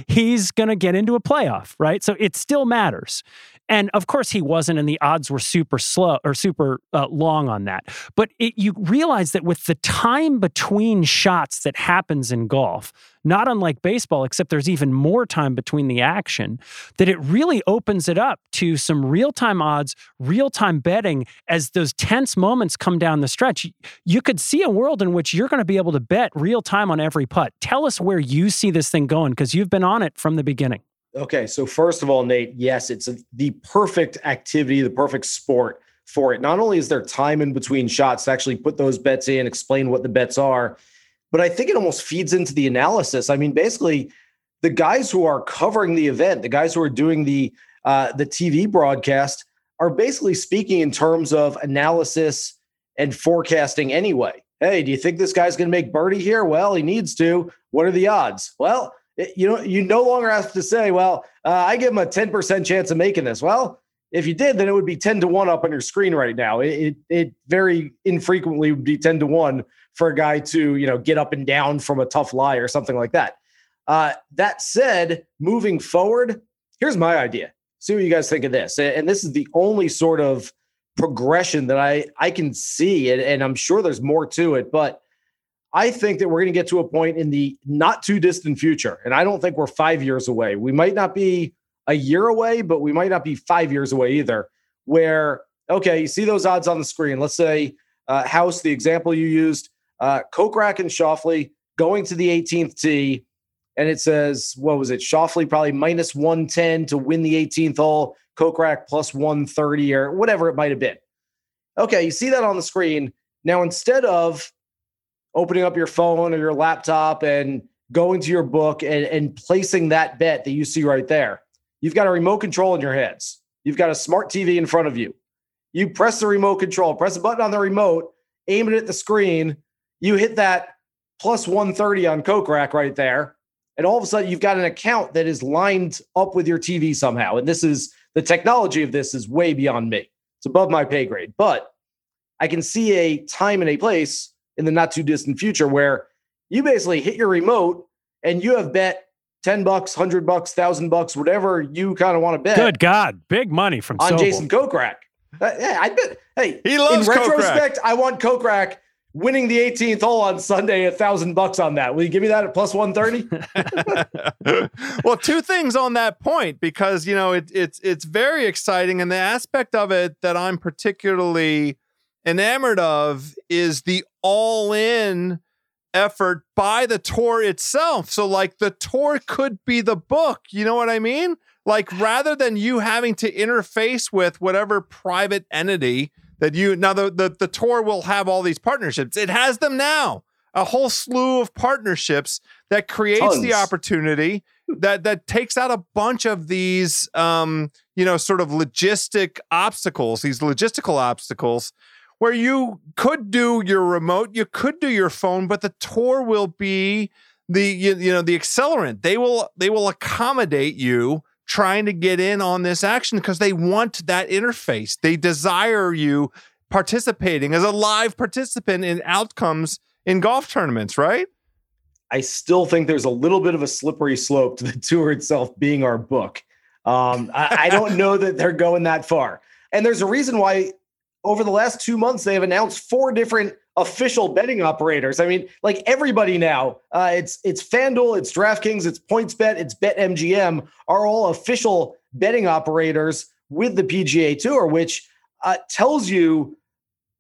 he's going to get into a playoff, right? So it still matters. And of course, he wasn't, and the odds were super slow or super uh, long on that. But it, you realize that with the time between shots that happens in golf, not unlike baseball, except there's even more time between the action, that it really opens it up to some real time odds, real time betting as those tense moments come down the stretch. You could see a world in which you're going to be able to bet real time on every putt. Tell us where you see this thing going because you've been on it from the beginning. Okay, so first of all, Nate, yes, it's a, the perfect activity, the perfect sport for it. Not only is there time in between shots to actually put those bets in, explain what the bets are, but I think it almost feeds into the analysis. I mean, basically, the guys who are covering the event, the guys who are doing the uh, the TV broadcast, are basically speaking in terms of analysis and forecasting anyway. Hey, do you think this guy's going to make birdie here? Well, he needs to. What are the odds? Well, you know, you no longer have to say, well, uh, I give him a 10% chance of making this. Well, if you did, then it would be 10 to 1 up on your screen right now. It, it, it very infrequently would be 10 to 1 for a guy to, you know, get up and down from a tough lie or something like that. Uh, that said, moving forward, here's my idea. See what you guys think of this. And this is the only sort of progression that I, I can see. And, and I'm sure there's more to it, but I think that we're going to get to a point in the not too distant future. And I don't think we're five years away. We might not be a year away, but we might not be five years away either. Where, okay, you see those odds on the screen. Let's say uh, House, the example you used, uh, Kokrak and Schauffele going to the 18th tee. And it says, what was it? Schauffele probably minus 110 to win the 18th hole, Kokrak plus 130 or whatever it might have been. Okay, you see that on the screen. Now, instead of opening up your phone or your laptop and going to your book and, and placing that bet that you see right there. You've got a remote control in your hands. You've got a smart TV in front of you. You press the remote control, press a button on the remote, aim it at the screen. You hit that plus 130 on Kokrak right there. And all of a sudden, you've got an account that is lined up with your TV somehow. And this is the technology of this is way beyond me. It's above my pay grade. But I can see a time and a place in the not too distant future where you basically hit your remote and you have bet 10 bucks, 100 bucks, 1000 bucks, whatever you kind of want to bet. Good God, big money from on Sobel. Jason Kokrak. Uh, yeah, I bet. Hey, he loves in retrospect, I want Kokrak winning the 18th hole on Sunday, a thousand bucks on that. Will you give me that at plus 130? well, two things on that point, because you know it, it's it's very exciting, and the aspect of it that I'm particularly enamored of is the all in effort by the tour itself. So, like, the tour could be the book. You know what I mean? Like, rather than you having to interface with whatever private entity that you now, the, the, the tour will have all these partnerships, it has them now. A whole slew of partnerships that creates Tons. the opportunity that that takes out a bunch of these um, you know, sort of logistic obstacles, these logistical obstacles where you could do your remote, you could do your phone, but the tour will be the you, you know the accelerant. They will they will accommodate you trying to get in on this action because they want that interface. They desire you participating as a live participant in outcomes in golf tournaments, right? I still think there's a little bit of a slippery slope to the tour itself being our book. Um, I, I don't know that they're going that far. And there's a reason why over the last two months, they have announced four different official betting operators. I mean, like everybody now, uh, it's it's FanDuel, it's DraftKings, it's PointsBet, it's BetMGM are all official betting operators with the PGA Tour, which uh, tells you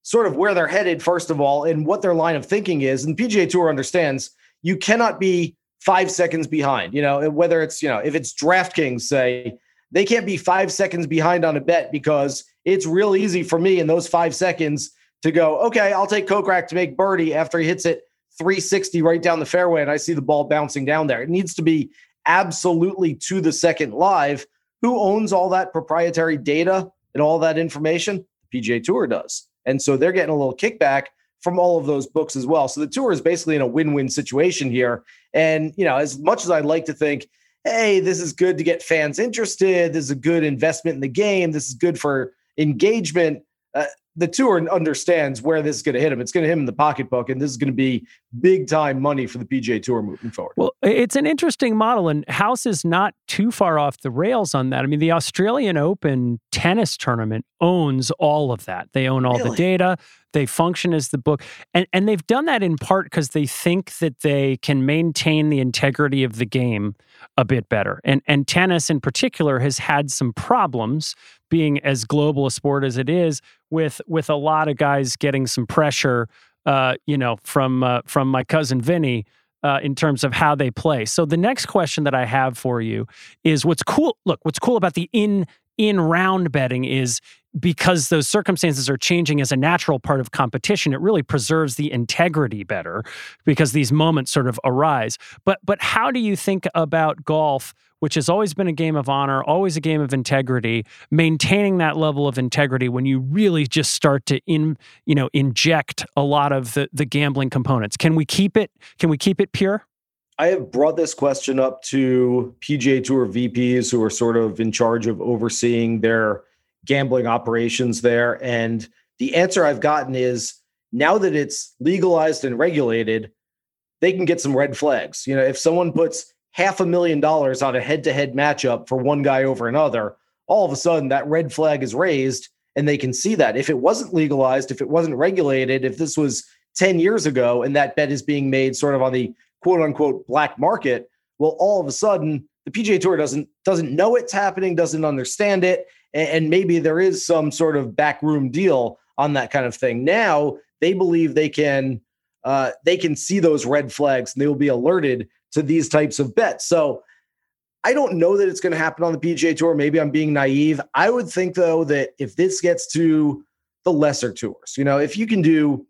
sort of where they're headed, first of all, and what their line of thinking is. And PGA Tour understands you cannot be five seconds behind. You know, whether it's you know if it's DraftKings, say they can't be five seconds behind on a bet because it's real easy for me in those five seconds to go, okay, I'll take Kokrak to make birdie after he hits it 360 right down the fairway and I see the ball bouncing down there. It needs to be absolutely to the second live. Who owns all that proprietary data and all that information? PGA Tour does. And so they're getting a little kickback from all of those books as well. So the tour is basically in a win-win situation here. And, you know, as much as I'd like to think, hey, this is good to get fans interested, this is a good investment in the game, this is good for engagement. Uh, the tour understands where this is going to hit him. It's going to hit him in the pocketbook, and this is going to be big time money for the PGA Tour moving forward. Well, it's an interesting model, and House is not too far off the rails on that. I mean, the Australian Open tennis tournament owns all of that. They own all really? the data. They function as the book, and and they've done that in part because they think that they can maintain the integrity of the game a bit better. And and tennis in particular has had some problems being as global a sport as it is with with a lot of guys getting some pressure uh, you know from uh, from my cousin Vinny uh, in terms of how they play. So the next question that I have for you is what's cool look what's cool about the in in round betting is because those circumstances are changing as a natural part of competition it really preserves the integrity better because these moments sort of arise. But but how do you think about golf which has always been a game of honor always a game of integrity maintaining that level of integrity when you really just start to in you know inject a lot of the the gambling components? Can we keep it can we keep it pure? I have brought this question up to PGA Tour VPs who are sort of in charge of overseeing their gambling operations there. And the answer I've gotten is now that it's legalized and regulated, they can get some red flags. You know, if someone puts half a million dollars on a head to head matchup for one guy over another, all of a sudden that red flag is raised and they can see that. If it wasn't legalized, if it wasn't regulated, if this was 10 years ago and that bet is being made sort of on the quote unquote black market, well, all of a sudden the PGA Tour doesn't doesn't know it's happening, doesn't understand it, and, and maybe there is some sort of backroom deal on that kind of thing. Now they believe they can uh, they can see those red flags and they will be alerted to these types of bets. So I don't know that it's going to happen on the PGA Tour. Maybe I'm being naive. I would think though that if this gets to the lesser tours, you know, if you can do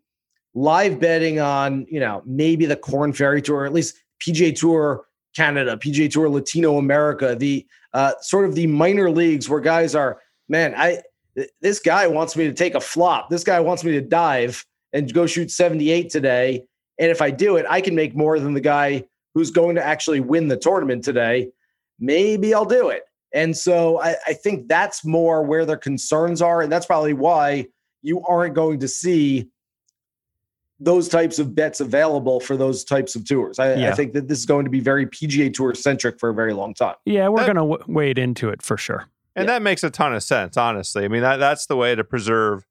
live betting on, you know, maybe the Corn Ferry Tour, at least PGA Tour Canada, PGA Tour Latino America, the uh, sort of the minor leagues where guys are, man, I this guy wants me to take a flop. This guy wants me to dive and go shoot 78 today. And if I do it, I can make more than the guy who's going to actually win the tournament today. Maybe I'll do it. And so I, I think that's more where their concerns are. And that's probably why you aren't going to see those types of bets available for those types of tours. I, yeah. I, think that this is going to be very PGA Tour centric for a very long time. Yeah, we're going to w- wade into it for sure. And yeah. that makes a ton of sense, honestly. I mean, that, that's the way to preserve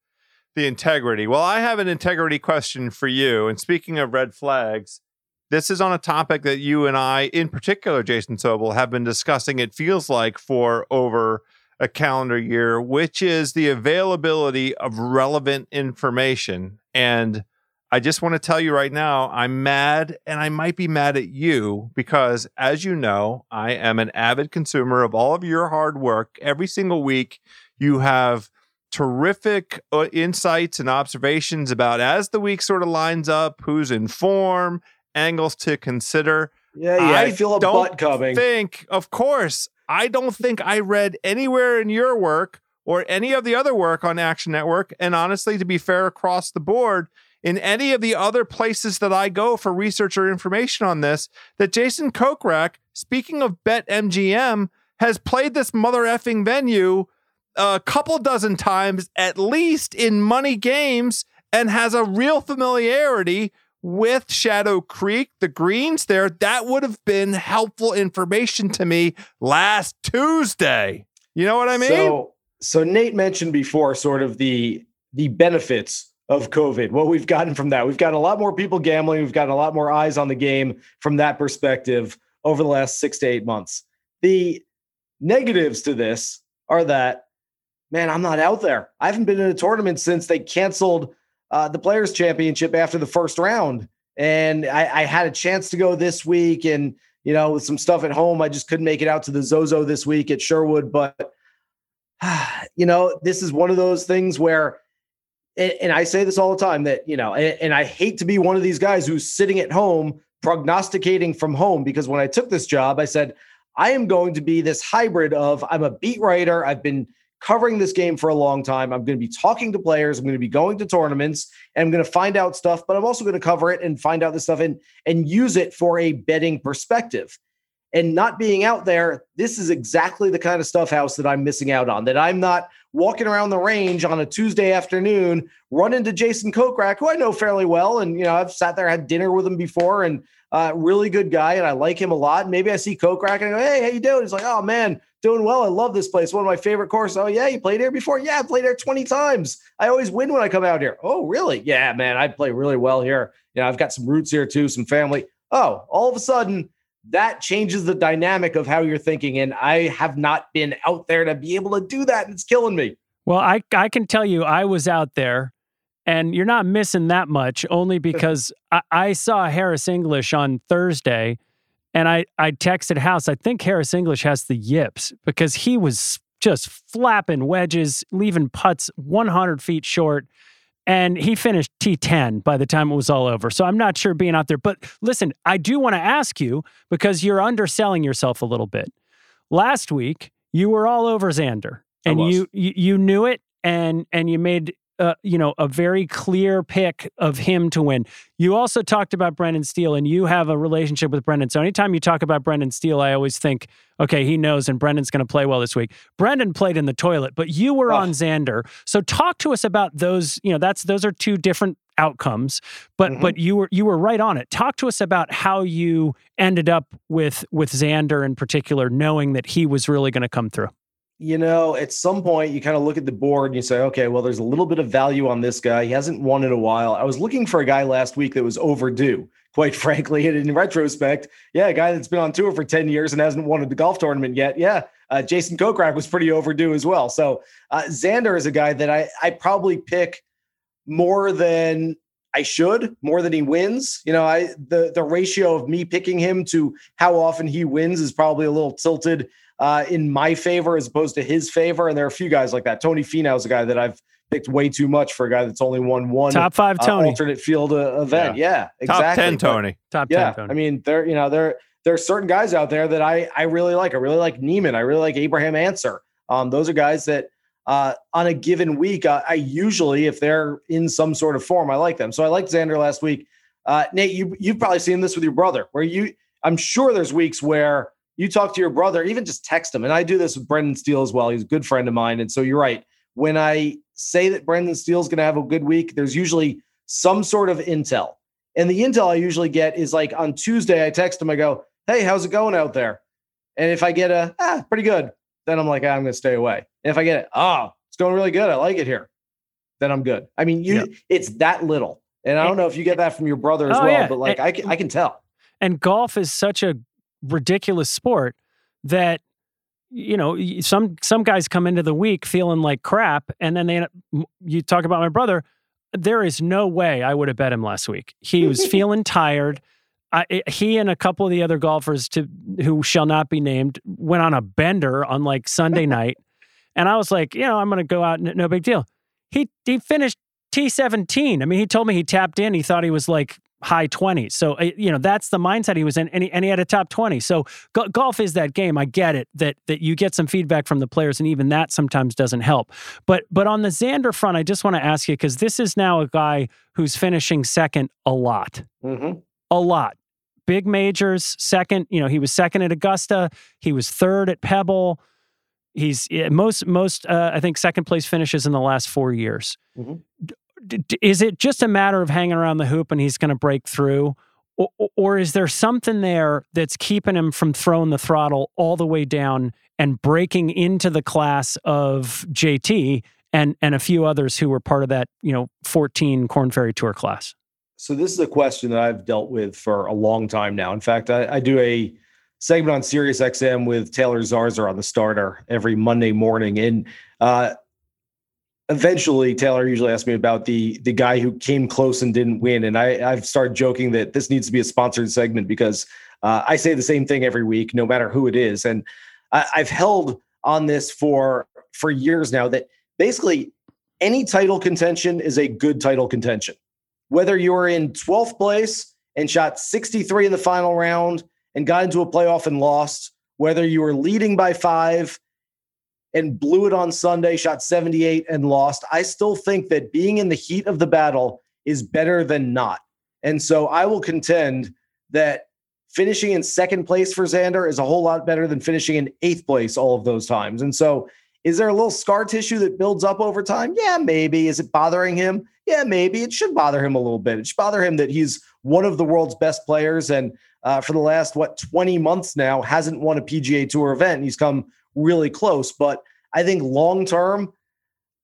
the integrity. Well, I have an integrity question for you. And speaking of red flags, this is on a topic that you and I, in particular, Jason Sobel, have been discussing, it feels like, for over a calendar year, which is the availability of relevant information. And I just want to tell you right now, I'm mad and I might be mad at you because, as you know, I am an avid consumer of all of your hard work. Every single week, you have terrific uh, insights and observations about as the week sort of lines up, who's in form, angles to consider. Yeah, yeah, I, I feel a butt coming. Think, of course, I don't think I read anywhere in your work or any of the other work on Action Network. And honestly, to be fair, across the board, in any of the other places that I go for research or information on this that Jason Kokrak, speaking of BetMGM, has played this mother effing venue a couple dozen times at least in money games and has a real familiarity with Shadow Creek, the greens there. That would have been helpful information to me last Tuesday. You know what I mean? So, so Nate mentioned before sort of the the benefits of COVID, what we've gotten from that. We've got a lot more people gambling. We've got a lot more eyes on the game from that perspective over the last six to eight months. The negatives to this are that, man, I'm not out there. I haven't been in a tournament since they canceled uh, the Players' Championship after the first round. And I, I had a chance to go this week and, you know, with some stuff at home, I just couldn't make it out to the Zozo this week at Sherwood. But, you know, this is one of those things where and, and I say this all the time that, you know, and, and I hate to be one of these guys who's sitting at home prognosticating from home because when I took this job, I said, I am going to be this hybrid of I'm a beat writer. I've been covering this game for a long time. I'm going to be talking to players. I'm going to be going to tournaments and I'm going to find out stuff, but I'm also going to cover it and find out this stuff and, and use it for a betting perspective. And not being out there, this is exactly the kind of stuff house that I'm missing out on. That I'm not walking around the range on a Tuesday afternoon, run into Jason Kokrak, who I know fairly well. And, you know, I've sat there, had dinner with him before, and uh, really good guy. And I like him a lot. Maybe I see Kokrak and I go, hey, how you doing? He's like, oh, man, doing well. I love this place. One of my favorite courses. Oh, yeah, you played here before? Yeah, I played here 20 times. I always win when I come out here. Oh, really? Yeah, man, I play really well here. You know, I've got some roots here too, some family. Oh, all of a sudden, that changes the dynamic of how you're thinking. And I have not been out there to be able to do that. And it's killing me. Well, I, I can tell you, I was out there and you're not missing that much only because I, I, saw Harris English on Thursday and I, I texted House. I think Harris English has the yips because he was just flapping wedges, leaving putts 100 feet short and he finished T10 by the time it was all over. So I'm not sure being out there. But listen, I do want to ask you because you're underselling yourself a little bit. Last week, you were all over Xander and you, you you knew it and and you made uh, you know, a very clear pick of him to win. You also talked about Brendan Steele, and you have a relationship with Brendan. So anytime you talk about Brendan Steele, I always think, okay, he knows, and Brendan's going to play well this week. Brendan played in the toilet, but you were oh. on Xander. So talk to us about those. You know, that's those are two different outcomes, but mm-hmm. but you were you were right on it. Talk to us about how you ended up with with Xander in particular, knowing that he was really going to come through you know, at some point you kind of look at the board and you say, okay, well, there's a little bit of value on this guy. He hasn't won in a while. I was looking for a guy last week that was overdue, quite frankly. And in retrospect, yeah, a guy that's been on tour for 10 years and hasn't won a golf tournament yet. Yeah. Uh, Jason Kokrak was pretty overdue as well. So uh, Xander is a guy that I, I probably pick more than I should, more than he wins. You know, I the the ratio of me picking him to how often he wins is probably a little tilted uh, in my favor as opposed to his favor. And there are a few guys like that. Tony Finau is a guy that I've picked way too much for a guy that's only won one top five Tony uh, alternate field uh, event. Yeah, yeah exactly. Top ten Tony. But, top ten. Yeah, Tony. I mean, there you know there there are certain guys out there that I I really like. I really like Niemann. I really like Abraham Ancer. Um, those are guys that. Uh, on a given week, uh, I usually, if they're in some sort of form, I like them. So I liked Xander last week. Uh, Nate, you you've probably seen this with your brother, where you, I'm sure there's weeks where you talk to your brother, even just text him. And I do this with Brendan Steele as well. He's a good friend of mine. And so you're right. When I say that Brendan Steele's going to have a good week, there's usually some sort of intel. And the intel I usually get is like on Tuesday, I text him, I go, Hey, how's it going out there? And if I get a, ah, pretty good, then I'm like, ah, I'm going to stay away. And if I get it, oh, it's going really good. I like it here. Then I'm good. I mean, you, it's that little. And I don't know if you get that from your brother as oh, well, yeah. but like and, I can, I can tell. And golf is such a ridiculous sport that you know some some guys come into the week feeling like crap and then they you talk about my brother there is no way I would have bet him last week. He was feeling tired. I, eh, he and a couple of the other golfers to who shall not be named went on a bender on like Sunday night, and I was like, you know, I'm going to go out. No big deal. He he finished T17. I mean, he told me he tapped in. He thought he was like high 20s. So, uh, you know, that's the mindset he was in, and he, and he had a top 20. So, go- golf is that game. I get it that that you get some feedback from the players, and even that sometimes doesn't help. But but on the Xander front, I just want to ask you because this is now a guy who's finishing second a lot, mm-hmm. a lot. Big majors, second. You know, he was second at Augusta. He was third at Pebble. He's most most uh, I think second place finishes in the last four years. Mm-hmm is it just a matter of hanging around the hoop and he's going to break through? Or, or, is there something there that's keeping him from throwing the throttle all the way down and breaking into the class of JT and and a few others who were part of that you know 14 Korn Ferry Tour class? So this is a question that I've dealt with for a long time now. In fact, I, I do a segment on Sirius XM with Taylor Zarzour on the starter every Monday morning, and uh, eventually Taylor usually asks me about the the guy who came close and didn't win, and I I've started joking that this needs to be a sponsored segment because uh, I say the same thing every week, no matter who it is, and I, I've held on this for for years now that basically any title contention is a good title contention, whether you're in 12th place and shot 63 in the final round and got into a playoff and lost, whether you were leading by five and blew it on Sunday, shot 78 and lost. I still think that being in the heat of the battle is better than not. And so I will contend that finishing in second place for Xander is a whole lot better than finishing in eighth place all of those times. And so, is there a little scar tissue that builds up over time? Yeah, maybe. Is it bothering him? Yeah, maybe. It should bother him a little bit. It should bother him that he's one of the world's best players and uh, for the last, what, 20 months now hasn't won a PGA Tour event. He's come really close. But I think long term,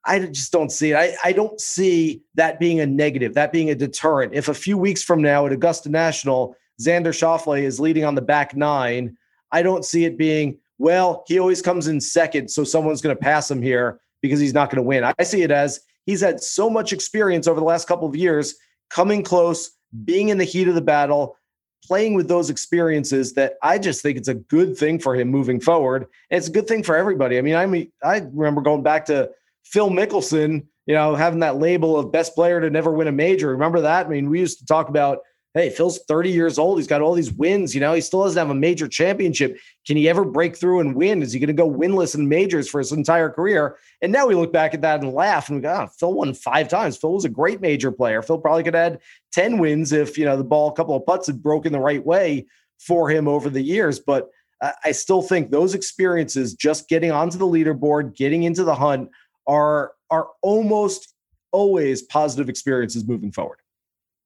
I just don't see it. I, I don't see that being a negative, that being a deterrent. If a few weeks from now at Augusta National, Xander Schauffele is leading on the back nine, I don't see it being, well, he always comes in second, so someone's going to pass him here because he's not going to win. I see it as he's had so much experience over the last couple of years coming close, being in the heat of the battle, playing with those experiences that I just think it's a good thing for him moving forward. And it's a good thing for everybody. I mean, I mean, I remember going back to Phil Mickelson, you know, having that label of best player to never win a major. Remember that? I mean, we used to talk about, hey, Phil's 30 years old. He's got all these wins. You know, he still doesn't have a major championship. Can he ever break through and win? Is he going to go winless in majors for his entire career? And now we look back at that and laugh and we go, oh, Phil won five times. Phil was a great major player. Phil probably could have had 10 wins if, you know, the ball, a couple of putts had broken the right way for him over the years. But I still think those experiences, just getting onto the leaderboard, getting into the hunt, are are almost always positive experiences moving forward.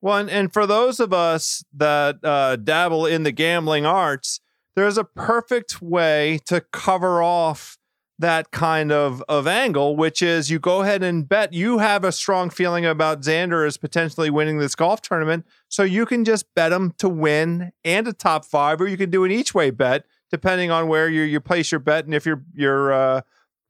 Well, and, and for those of us that uh, dabble in the gambling arts, there's a perfect way to cover off that kind of, of angle, which is you go ahead and bet you have a strong feeling about Xander is potentially winning this golf tournament. So you can just bet him to win and a top five, or you can do an each way bet depending on where you, you place your bet and if your your uh,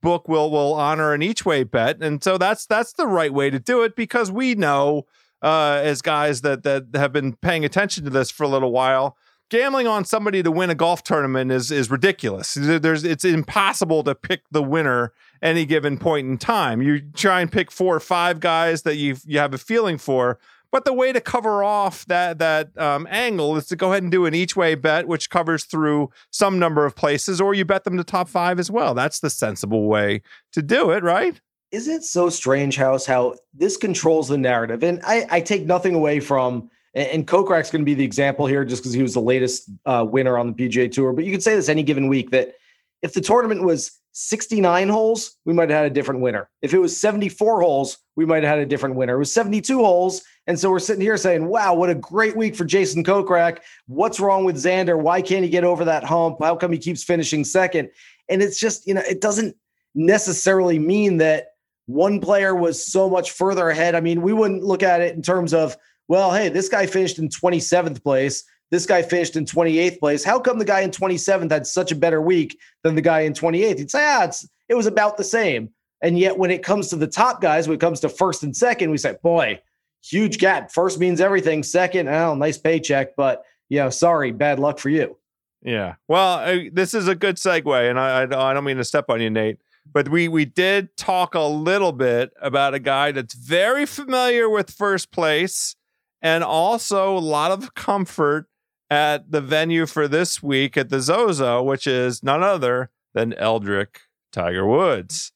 book will will honor an each way bet. And so that's that's the right way to do it because we know uh, as guys that that have been paying attention to this for a little while gambling on somebody to win a golf tournament is is ridiculous. There's it's impossible to pick the winner any given point in time. You try and pick four or five guys that you you have a feeling for, but the way to cover off that that um, angle is to go ahead and do an each way bet, which covers through some number of places, or you bet them to top five as well. That's the sensible way to do it, right? Isn't it so strange, House, how this controls the narrative? And I, I take nothing away from and, and Kokrak's going to be the example here just because he was the latest uh, winner on the PGA Tour. But you could say this any given week that if the tournament was 69 holes, we might have had a different winner. If it was 74 holes, we might have had a different winner. It was 72 holes. And so we're sitting here saying, wow, what a great week for Jason Kokrak. What's wrong with Xander? Why can't he get over that hump? How come he keeps finishing second? And it's just, you know, it doesn't necessarily mean that one player was so much further ahead. I mean, we wouldn't look at it in terms of, well, hey, this guy finished in 27th place. This guy finished in 28th place. How come the guy in 27th had such a better week than the guy in 28th? You'd say, ah, it's, it was about the same. And yet, when it comes to the top guys, when it comes to first and second, we say, boy, huge gap. First means everything. Second, oh, nice paycheck, but you know, sorry, bad luck for you. Yeah. Well, uh, this is a good segue, and I, I, I don't mean to step on you, Nate, but we we did talk a little bit about a guy that's very familiar with first place and also a lot of comfort at the venue for this week at the Zozo, which is none other than Eldrick Tiger Woods.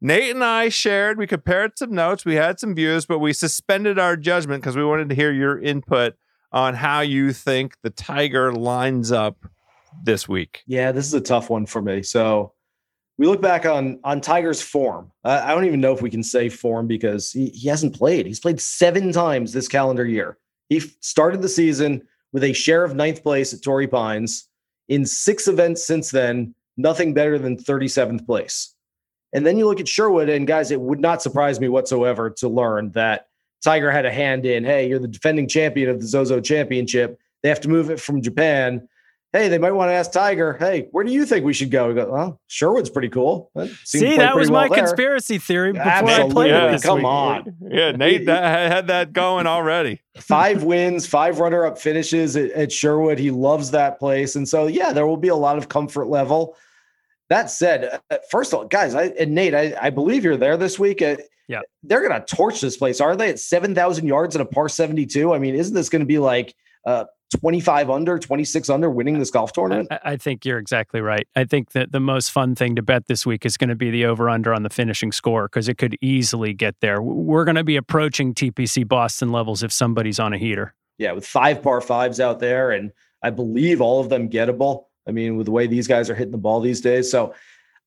Nate and I shared, we compared some notes, we had some views, but we suspended our judgment because we wanted to hear your input on how you think the Tiger lines up this week. Yeah, this is a tough one for me. So we look back on on Tiger's form. Uh, I don't even know if we can say form because he, he hasn't played. He's played seven times this calendar year. He f- started the season with a share of ninth place at Torrey Pines. In six events since then, nothing better than 37th place. And then you look at Sherwood, and guys, it would not surprise me whatsoever to learn that Tiger had a hand in. Hey, you're the defending champion of the Zozo Championship. They have to move it from Japan hey, they might want to ask Tiger, hey, where do you think we should go? We go, well, Sherwood's pretty cool. That See, that was my well conspiracy theory before Absolutely. I played yeah, it. Come week. on. Yeah, Nate that had that going already. five wins, five runner up finishes at, at Sherwood. He loves that place. And so, yeah, there will be a lot of comfort level. That said, uh, first of all, guys, I, and Nate, I, I believe you're there this week. Uh, yeah. They're going to torch this place. Are they at 7,000 yards and a par 72? I mean, isn't this going to be like uh, 25 under, 26 under winning this golf tournament? I, I, think you're exactly right. I think that the most fun thing to bet this week is going to be the over under on the finishing score because it could easily get there. We're going to be approaching TPC Boston levels if somebody's on a heater. Yeah, with five par fives out there. And I believe all of them gettable. I mean, with the way these guys are hitting the ball these days. So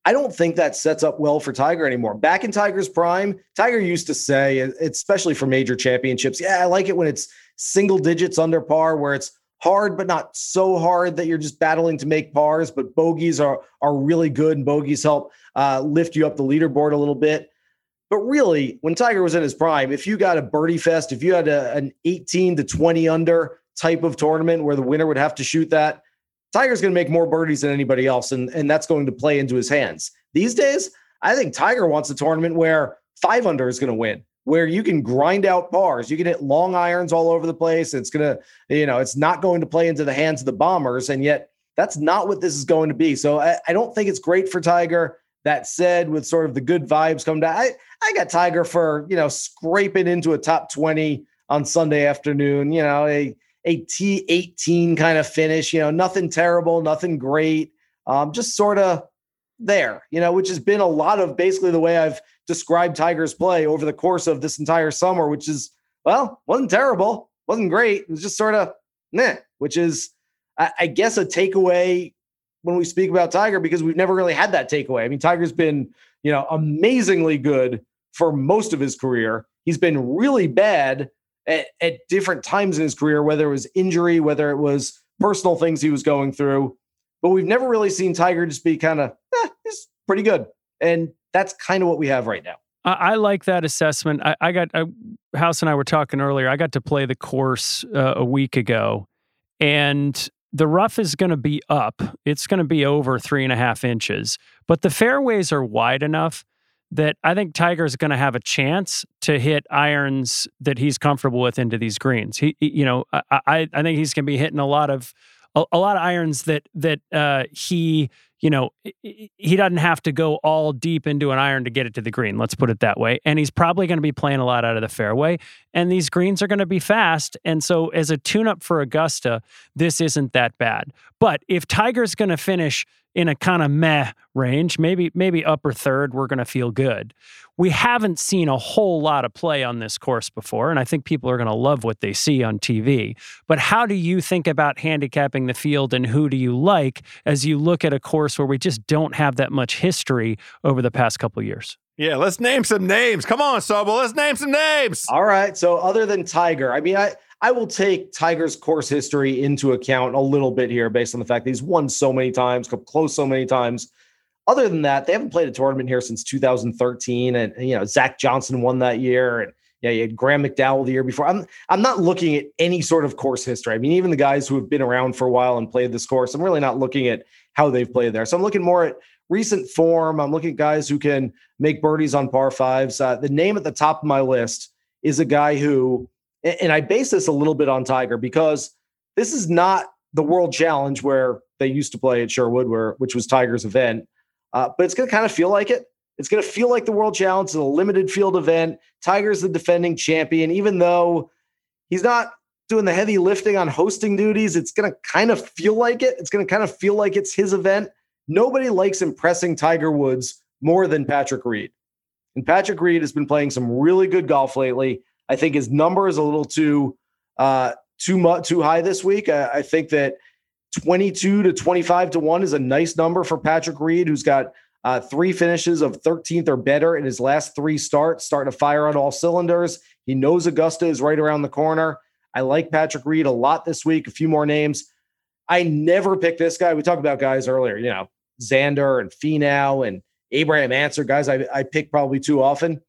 I don't think that sets up well for Tiger anymore. Back in Tiger's prime, Tiger used to say, especially for major championships, yeah, I like it when it's single digits under par, where it's hard, but not so hard that you're just battling to make pars. But bogeys are are really good, and bogeys help uh, lift you up the leaderboard a little bit. But really, when Tiger was in his prime, if you got a birdie fest, if you had a, an 18 to 20 under type of tournament where the winner would have to shoot that, Tiger's going to make more birdies than anybody else, and, and that's going to play into his hands. These days, I think Tiger wants a tournament where five under is going to win, where you can grind out bars. you can hit long irons all over the place. It's going to, you know, it's not going to play into the hands of the bombers, and yet that's not what this is going to be. So I, I don't think it's great for Tiger. That said, with sort of the good vibes come down, I, I got Tiger for you know scraping into a top twenty on Sunday afternoon. You know, a a T18 kind of finish, you know, nothing terrible, nothing great, um, just sort of there, you know, which has been a lot of basically the way I've described Tigers play over the course of this entire summer, which is, well, wasn't terrible, wasn't great. It was just sort of meh, which is, I, guess, a takeaway when we speak about Tiger because we've never really had that takeaway. I mean, Tiger's been, you know, amazingly good for most of his career. He's been really bad at, at different times in his career, whether it was injury, whether it was personal things he was going through. But we've never really seen Tiger just be kind of, eh, pretty good. And that's kind of what we have right now. I, I like that assessment. I, I got, I, House and I were talking earlier. I got to play the course uh, a week ago, and the rough is going to be up. It's going to be over three and a half inches, but the fairways are wide enough that I think Tiger's going to have a chance to hit irons that he's comfortable with into these greens. He, you know, I, I think he's going to be hitting a lot of a, a, lot of irons that that uh, he, you know, he doesn't have to go all deep into an iron to get it to the green. Let's put it that way. And he's probably going to be playing a lot out of the fairway. And these greens are going to be fast. And so, as a tune-up for Augusta, this isn't that bad. But if Tiger's going to finish in a kind of meh range, maybe maybe upper third, we're going to feel good. We haven't seen a whole lot of play on this course before, and I think people are going to love what they see on TV. But how do you think about handicapping the field, and who do you like as you look at a course where we just don't have that much history over the past couple years? Yeah, let's name some names. Come on, Sobel, let's name some names. All right. So other than Tiger, I mean, I I will take Tiger's course history into account a little bit here based on the fact that he's won so many times, come close so many times. Other than that, they haven't played a tournament here since 2013. And, you know, Zach Johnson won that year. And yeah, you had Graham McDowell the year before. I'm I'm not looking at any sort of course history. I mean, even the guys who have been around for a while and played this course, I'm really not looking at how they've played there. So I'm looking more at recent form. I'm looking at guys who can make birdies on par fives. Uh, the name at the top of my list is a guy who and I base this a little bit on Tiger because this is not the World Challenge where they used to play at Sherwood, where which was Tiger's event. Uh, but it's going to kind of feel like it. It's going to feel like the World Challenge is a limited field event. Tiger's the defending champion, even though he's not doing the heavy lifting on hosting duties. It's going to kind of feel like it. It's going to kind of feel like it's his event. Nobody likes impressing Tiger Woods more than Patrick Reed. And Patrick Reed has been playing some really good golf lately. I think his number is a little too uh, too much too high this week. I, I, think that 22 to 25 to 1 is a nice number for Patrick Reed, who's got uh, three finishes of 13th or better in his last three starts, starting to fire on all cylinders. He knows Augusta is right around the corner. I like Patrick Reed a lot this week. A few more names. I never pick this guy. We talked about guys earlier, you know, Xander and Finau and Abraham Ancer, guys I, I pick probably too often.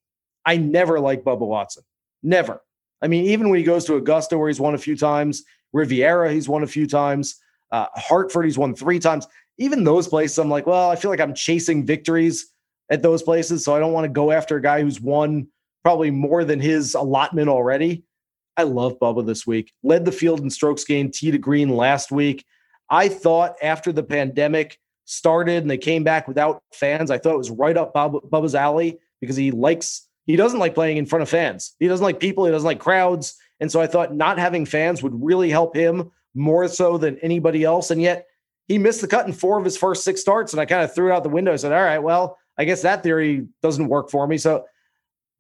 I never like Bubba Watson. Never. I mean, even when he goes to Augusta, where he's won a few times, Riviera, he's won a few times, uh, Hartford, he's won three times. Even those places, I'm like, well, I feel like I'm chasing victories at those places. So I don't want to go after a guy who's won probably more than his allotment already. I love Bubba this week. Led the field in strokes gained tee to green last week. I thought after the pandemic started and they came back without fans, I thought it was right up Bubba's alley because he likes he doesn't like playing in front of fans. He doesn't like people. He doesn't like crowds. And so I thought not having fans would really help him more so than anybody else. And yet he missed the cut in four of his first six starts. And I kind of threw it out the window. I said, all right, well, I guess that theory doesn't work for me. So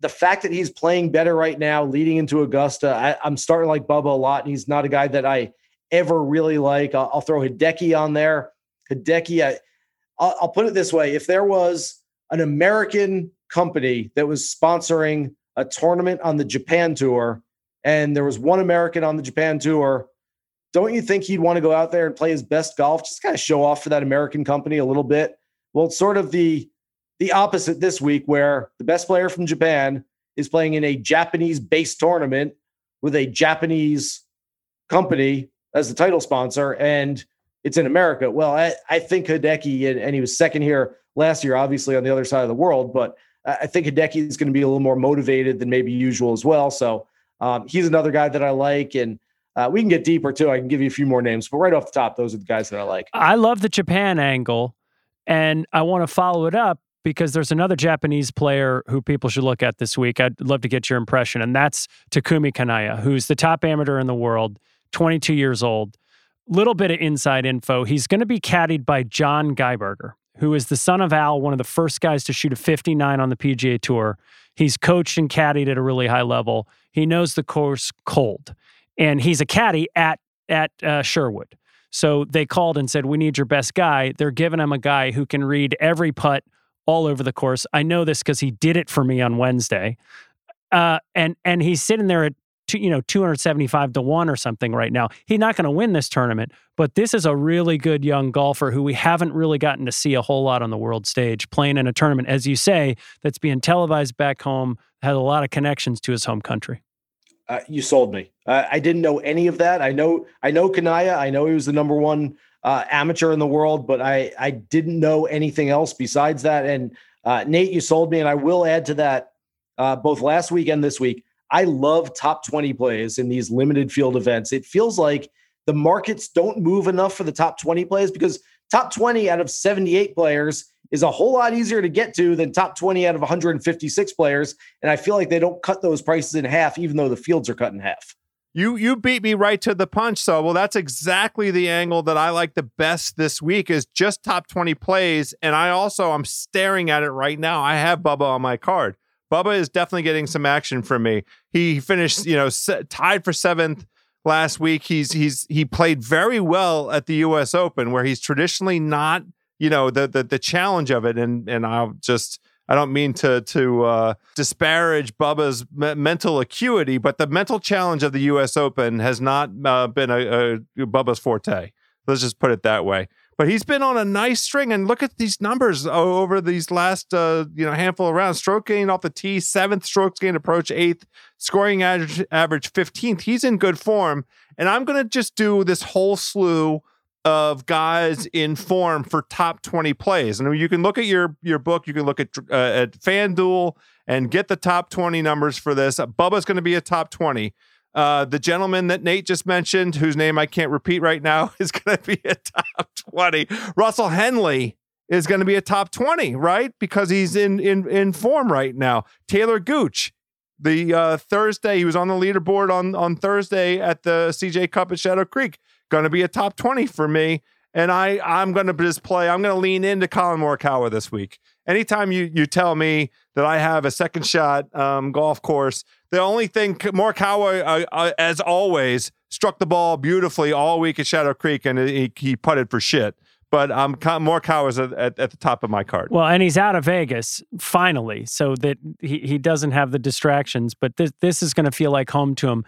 the fact that he's playing better right now, leading into Augusta, I, am starting like Bubba a lot. And he's not a guy that I ever really like. I'll, I'll throw Hideki on there. Hideki, I, I'll, I'll put it this way: if there was an American company that was sponsoring a tournament on the Japan tour, and there was one American on the Japan tour, don't you think he'd want to go out there and play his best golf, just kind of show off for that American company a little bit? Well, it's sort of the the opposite this week, where the best player from Japan is playing in a Japanese-based tournament with a Japanese company as the title sponsor, and it's in America. Well, I, I think Hideki, and, and he was second here last year, obviously on the other side of the world, but I think Hideki is going to be a little more motivated than maybe usual as well. So um, he's another guy that I like, and uh, we can get deeper too. I can give you a few more names, but right off the top, those are the guys that I like. I love the Japan angle, and I want to follow it up because there's another Japanese player who people should look at this week. I'd love to get your impression, and that's Takumi Kanaya, who's the top amateur in the world, 22 years old. Little bit of inside info. He's going to be caddied by John Geiberger who is the son of Al, one of the first guys to shoot a 59 on the PGA Tour. He's coached and caddied at a really high level. He knows the course cold, and he's a caddy at at uh, Sherwood. So they called and said, "We need your best guy." They're giving him a guy who can read every putt all over the course. I know this because he did it for me on Wednesday, uh, and and he's sitting there at two, you know, 275 to 1 or something right now. He's not going to win this tournament, but this is a really good young golfer who we haven't really gotten to see a whole lot on the world stage playing in a tournament, as you say, that's being televised back home, has a lot of connections to his home country. Uh, you sold me. Uh, I didn't know any of that. I know, I know Kanaya. I know he was the number one uh, amateur in the world, but I, I didn't know anything else besides that. And uh, Nate, you sold me, and I will add to that. Uh, both last week and this week, I love top 20 plays in these limited field events. It feels like the markets don't move enough for the top 20 plays because top 20 out of 78 players is a whole lot easier to get to than top 20 out of 156 players. And I feel like they don't cut those prices in half, even though the fields are cut in half. You you beat me right to the punch. So well, that's exactly the angle that I like the best this week is just top 20 plays. And I also I'm staring at it right now. I have Bubba on my card. Bubba is definitely getting some action from me. He finished, you know, tied for seventh last week. He's he's he played very well at the U.S. Open, where he's traditionally not, you know, the the the challenge of it. And and I'll just I don't mean to to uh, disparage Bubba's me- mental acuity, but the mental challenge of the U.S. Open has not uh, been a, a Bubba's forte. Let's just put it that way but he's been on a nice string. And look at these numbers over these last uh, you know handful of rounds. Stroke gain off the tee, seventh strokes gain approach, eighth scoring average, average 15th. He's in good form. And I'm going to just do this whole slew of guys in form for top 20 plays. And you can look at your your book, you can look at uh, at FanDuel and get the top 20 numbers for this. Bubba's going to be a top 20. Uh, the gentleman that Nate just mentioned, whose name I can't repeat right now, is going to be a top 20. Russell Henley is going to be a top 20, right? Because he's in in in form right now. Talor Gooch, the uh, Thursday, he was on the leaderboard on on Thursday at the CJ Cup at Shadow Creek. Going to be a top 20 for me. And I I'm going to just play. I'm going to lean into Collin Morikawa this week. Anytime you you tell me that I have a second shot um, golf course the only thing, Morikawa, uh, uh, as always, struck the ball beautifully all week at Shadow Creek, and he, he putted for shit. But um, Morikawa is at, at, at the top of my card. Well, and he's out of Vegas finally, so that he, he doesn't have the distractions. But this this is going to feel like home to him.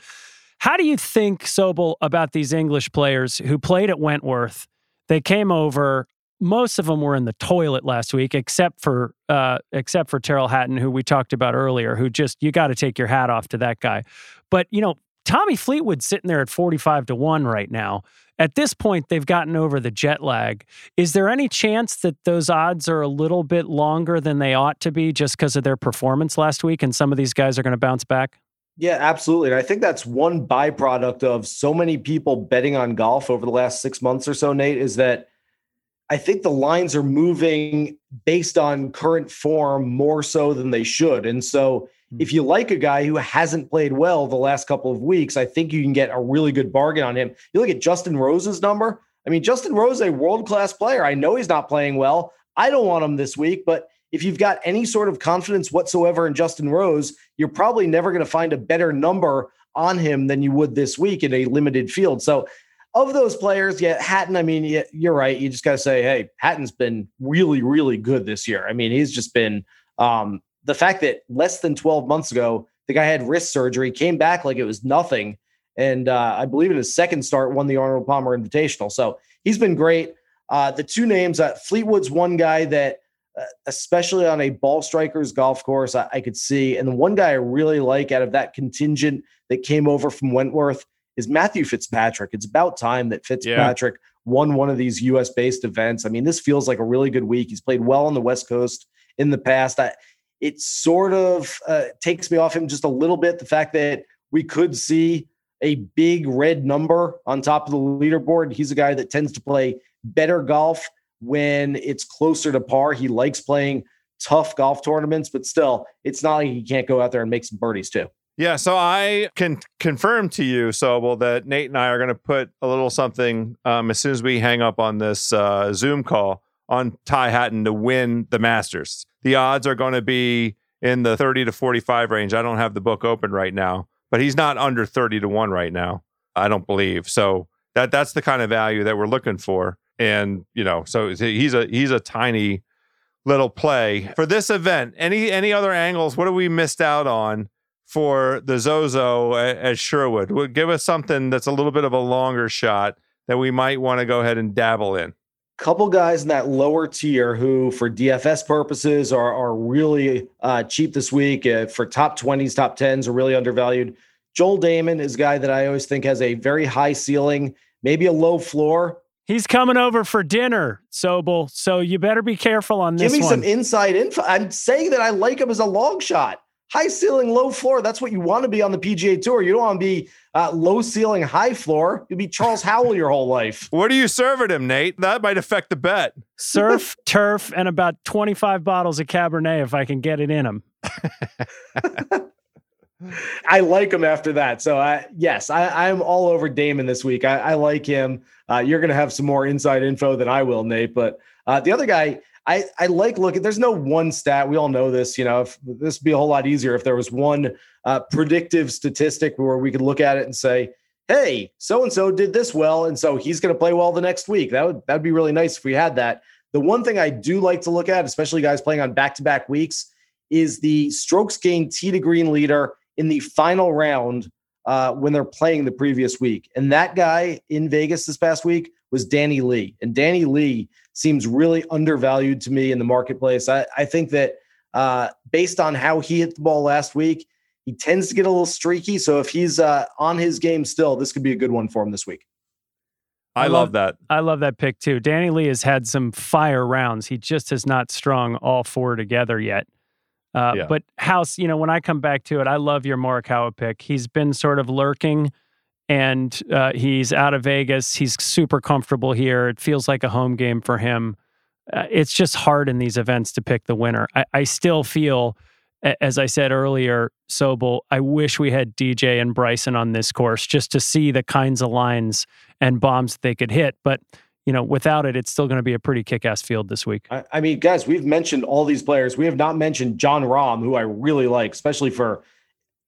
How do you think, Sobel, about these English players who played at Wentworth? They came over most of them were in the toilet last week, except for uh, except for Tyrrell Hatton, who we talked about earlier, who just you got to take your hat off to that guy. But you know, Tommy Fleetwood sitting there at forty five to one right now. At this point, they've gotten over the jet lag. Is there any chance that those odds are a little bit longer than they ought to be just because of their performance last week, and some of these guys are going to bounce back? Yeah, absolutely. And I think that's one byproduct of so many people betting on golf over the last six months or so, Nate, is that I think the lines are moving based on current form more so than they should. And so. If you like a guy who hasn't played well the last couple of weeks, I think you can get a really good bargain on him. You look at Justin Rose's number. I mean, Justin Rose a world class player. I know he's not playing well. I don't want him this week, but if you've got any sort of confidence whatsoever in Justin Rose, you're probably never going to find a better number on him than you would this week in a limited field. So of those players, yeah, Hatton, I mean, you're right. You just got to say, hey, Hatton's been really, really good this year. I mean, he's just been um, the fact that less than 12 months ago, the guy had wrist surgery, came back like it was nothing. And uh, I believe in his second start, won the Arnold Palmer Invitational. So he's been great. Uh, the two names, uh, Fleetwood's one guy that, uh, especially on a ball strikers golf course, I, I could see. And the one guy I really like out of that contingent that came over from Wentworth is Matthew Fitzpatrick. It's about time that Fitzpatrick yeah. won one of these US based events. I mean, this feels like a really good week. He's played well on the West Coast in the past. I, it sort of uh, takes me off him just a little bit. The fact that we could see a big red number on top of the leaderboard. He's a guy that tends to play better golf when it's closer to par. He likes playing tough golf tournaments, but still, it's not like he can't go out there and make some birdies too. Yeah, so I can confirm to you, Sobel, that Nate and I are going to put a little something um, as soon as we hang up on this uh, Zoom call on Ty Hatton to win the Masters. The odds are going to be in the 30 to 45 range. I don't have the book open right now, but he's not under 30 to 1 right now, I don't believe. So that that's the kind of value that we're looking for. And, you know, so he's a he's a tiny little play for this event. Any any other angles? What have we missed out on? for the Zozo at Sherwood? Would give us something that's a little bit of a longer shot that we might want to go ahead and dabble in. Couple guys in that lower tier who, for DFS purposes, are are really uh, cheap this week. Uh, for top twenties, top tens, are really undervalued. Joel Dahmen is a guy that I always think has a very high ceiling, maybe a low floor. He's coming over for dinner, Sobel. So you better be careful on this. Give me one. some inside info. I'm saying that I like him as a long shot high ceiling, low floor. That's what you want to be on the PGA Tour. You don't want to be uh, low ceiling, high floor. You'll be Charles Howell your whole life. What are you serving him, Nate? That might affect the bet. Surf, turf, and about 25 bottles of Cabernet if I can get it in him. I like him after that. So, I, yes, I, am all over Dahmen this week. I, I like him. Uh, you're going to have some more inside info than I will, Nate. But uh, the other guy, I, I like looking. There's no one stat. We all know this. You know, if, this would be a whole lot easier if there was one uh, predictive statistic where we could look at it and say, "Hey, so and so did this well, and so he's going to play well the next week." That would that'd be really nice if we had that. The one thing I do like to look at, especially guys playing on back-to-back weeks, is the strokes gained tee to green leader in the final round uh, when they're playing the previous week. And that guy in Vegas this past week was Danny Lee. And Danny Lee seems really undervalued to me in the marketplace. I, I think that uh, based on how he hit the ball last week, he tends to get a little streaky. So if he's uh, on his game still, this could be a good one for him this week. I, I love, love, that. I love that pick too. Danny Lee has had some fire rounds. He just has not strung all four together yet. Uh, yeah. But House, you know, when I come back to it, I love your Morikawa pick. He's been sort of lurking and uh, he's out of Vegas. He's super comfortable here. It feels like a home game for him. Uh, it's just hard in these events to pick the winner. I, I still feel, as I said earlier, Sobel, I wish we had DJ and Bryson on this course just to see the kinds of lines and bombs that they could hit. But you know, without it, it's still going to be a pretty kick-ass field this week. I, I mean, guys, we've mentioned all these players. We have not mentioned Jon Rahm, who I really like, especially for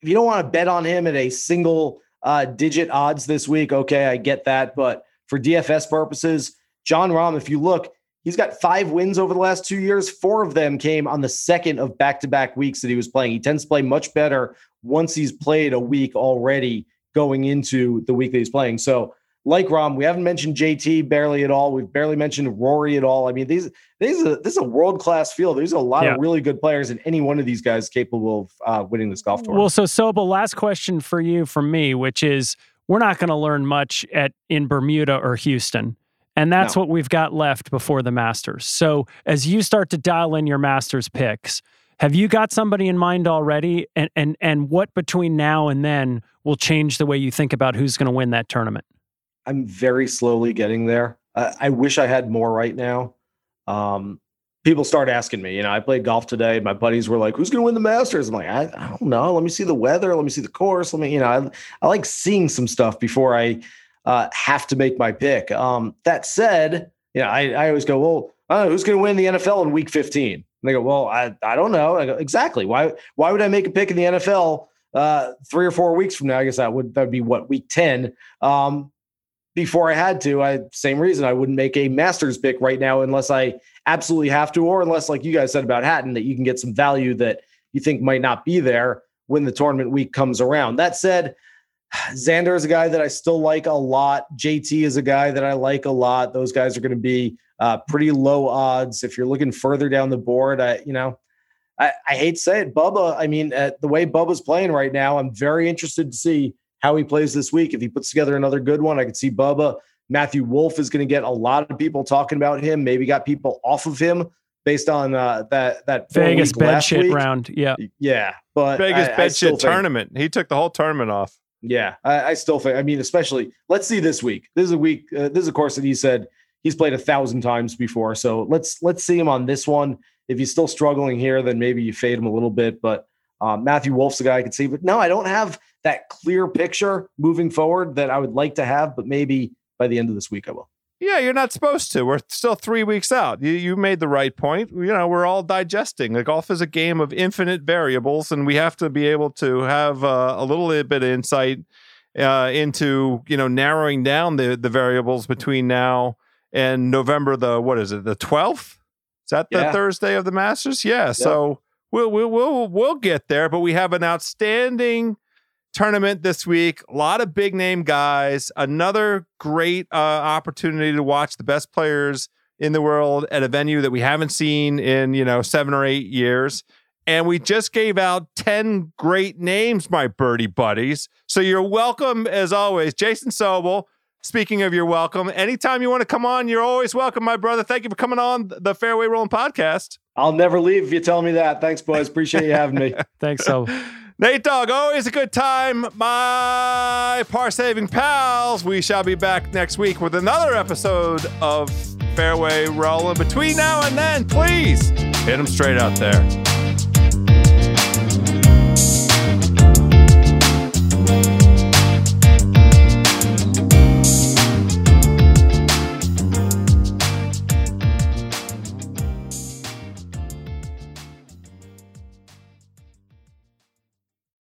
if you don't want to bet on him at a single uh, digit odds this week. Okay, I get that. But for DFS purposes, Jon Rahm, if you look, he's got five wins over the last two years. Four of them came on the second of back to back weeks that he was playing. He tends to play much better once he's played a week already going into the week that he's playing. So like Rahm, we haven't mentioned JT barely at all. We've barely mentioned Rory at all. I mean, these these are, this is a world class field. There's a lot yeah. of really good players, and any one of these guys capable of uh, winning this golf tournament. Well, so Sobel, last question for you from me, which is we're not going to learn much at in Bermuda or Houston. And that's no. what we've got left before the Masters. So as you start to dial in your Masters picks, have you got somebody in mind already? And and and what between now and then will change the way you think about who's going to win that tournament? I'm very slowly getting there. I, I wish I had more right now. Um, people start asking me, you know, I played golf today. My buddies were like, who's going to win the Masters? I'm like, I, I, don't know. Let me see the weather. Let me see the course. Let me, you know, I, I like seeing some stuff before I uh, have to make my pick. Um, that said, you know, I, I always go, well, who's going to win the NFL in week 15? And they go, well, I, I don't know. I go, exactly. Why, why would I make a pick in the NFL uh, three or four weeks from now? I guess that would, that would be what week 10. Um, before I had to. I same reason I wouldn't make a Masters pick right now unless I absolutely have to, or unless, like you guys said about Hatton, that you can get some value that you think might not be there when the tournament week comes around. That said, Xander is a guy that I still like a lot. JT is a guy that I like a lot. Those guys are going to be uh, pretty low odds. If you're looking further down the board, I, you know, I, I hate to say it, Bubba. I mean, uh, the way Bubba's playing right now, I'm very interested to see how he plays this week. If he puts together another good one, I could see Bubba. Matthew Wolff is going to get a lot of people talking about him. Maybe got people off of him based on uh, that that Vegas bed shit week. round. Yeah, yeah, but Vegas I, bed shit tournament. He took the whole tournament off. Yeah, I, I, still think. I mean, especially let's see this week. This is a week. Uh, this is a course that he said he's played a thousand times before. So let's let's see him on this one. If he's still struggling here, then maybe you fade him a little bit. But um, Matthew Wolff's the guy I could see. But no, I don't have that clear picture moving forward that I would like to have. But maybe by the end of this week, I will. Yeah, you're not supposed to. We're still three weeks out. You you made the right point. You know, we're all digesting. Like golf is a game of infinite variables, and we have to be able to have uh, a little bit of insight uh, into you know narrowing down the the variables between now and November the what is it the twelfth? Is that the yeah. Thursday of the Masters? Yeah. Yep. So we'll we'll we'll we'll get there, but we have an outstanding tournament this week. A lot of big name guys. Another great uh, opportunity to watch the best players in the world at a venue that we haven't seen in you know seven or eight years. And we just gave out 10 great names, my birdie buddies. So you're welcome as always. Jason Sobel, speaking of your welcome, anytime you want to come on, you're always welcome, my brother. Thank you for coming on the Fairway Rolling podcast. I'll never leave if you tell me that. Thanks, boys. Appreciate you having me. Thanks, so. Nate Dog, always a good time. My par saving pals. We shall be back next week with another episode of Fairway Rolling. Between now and then, please hit them straight out there.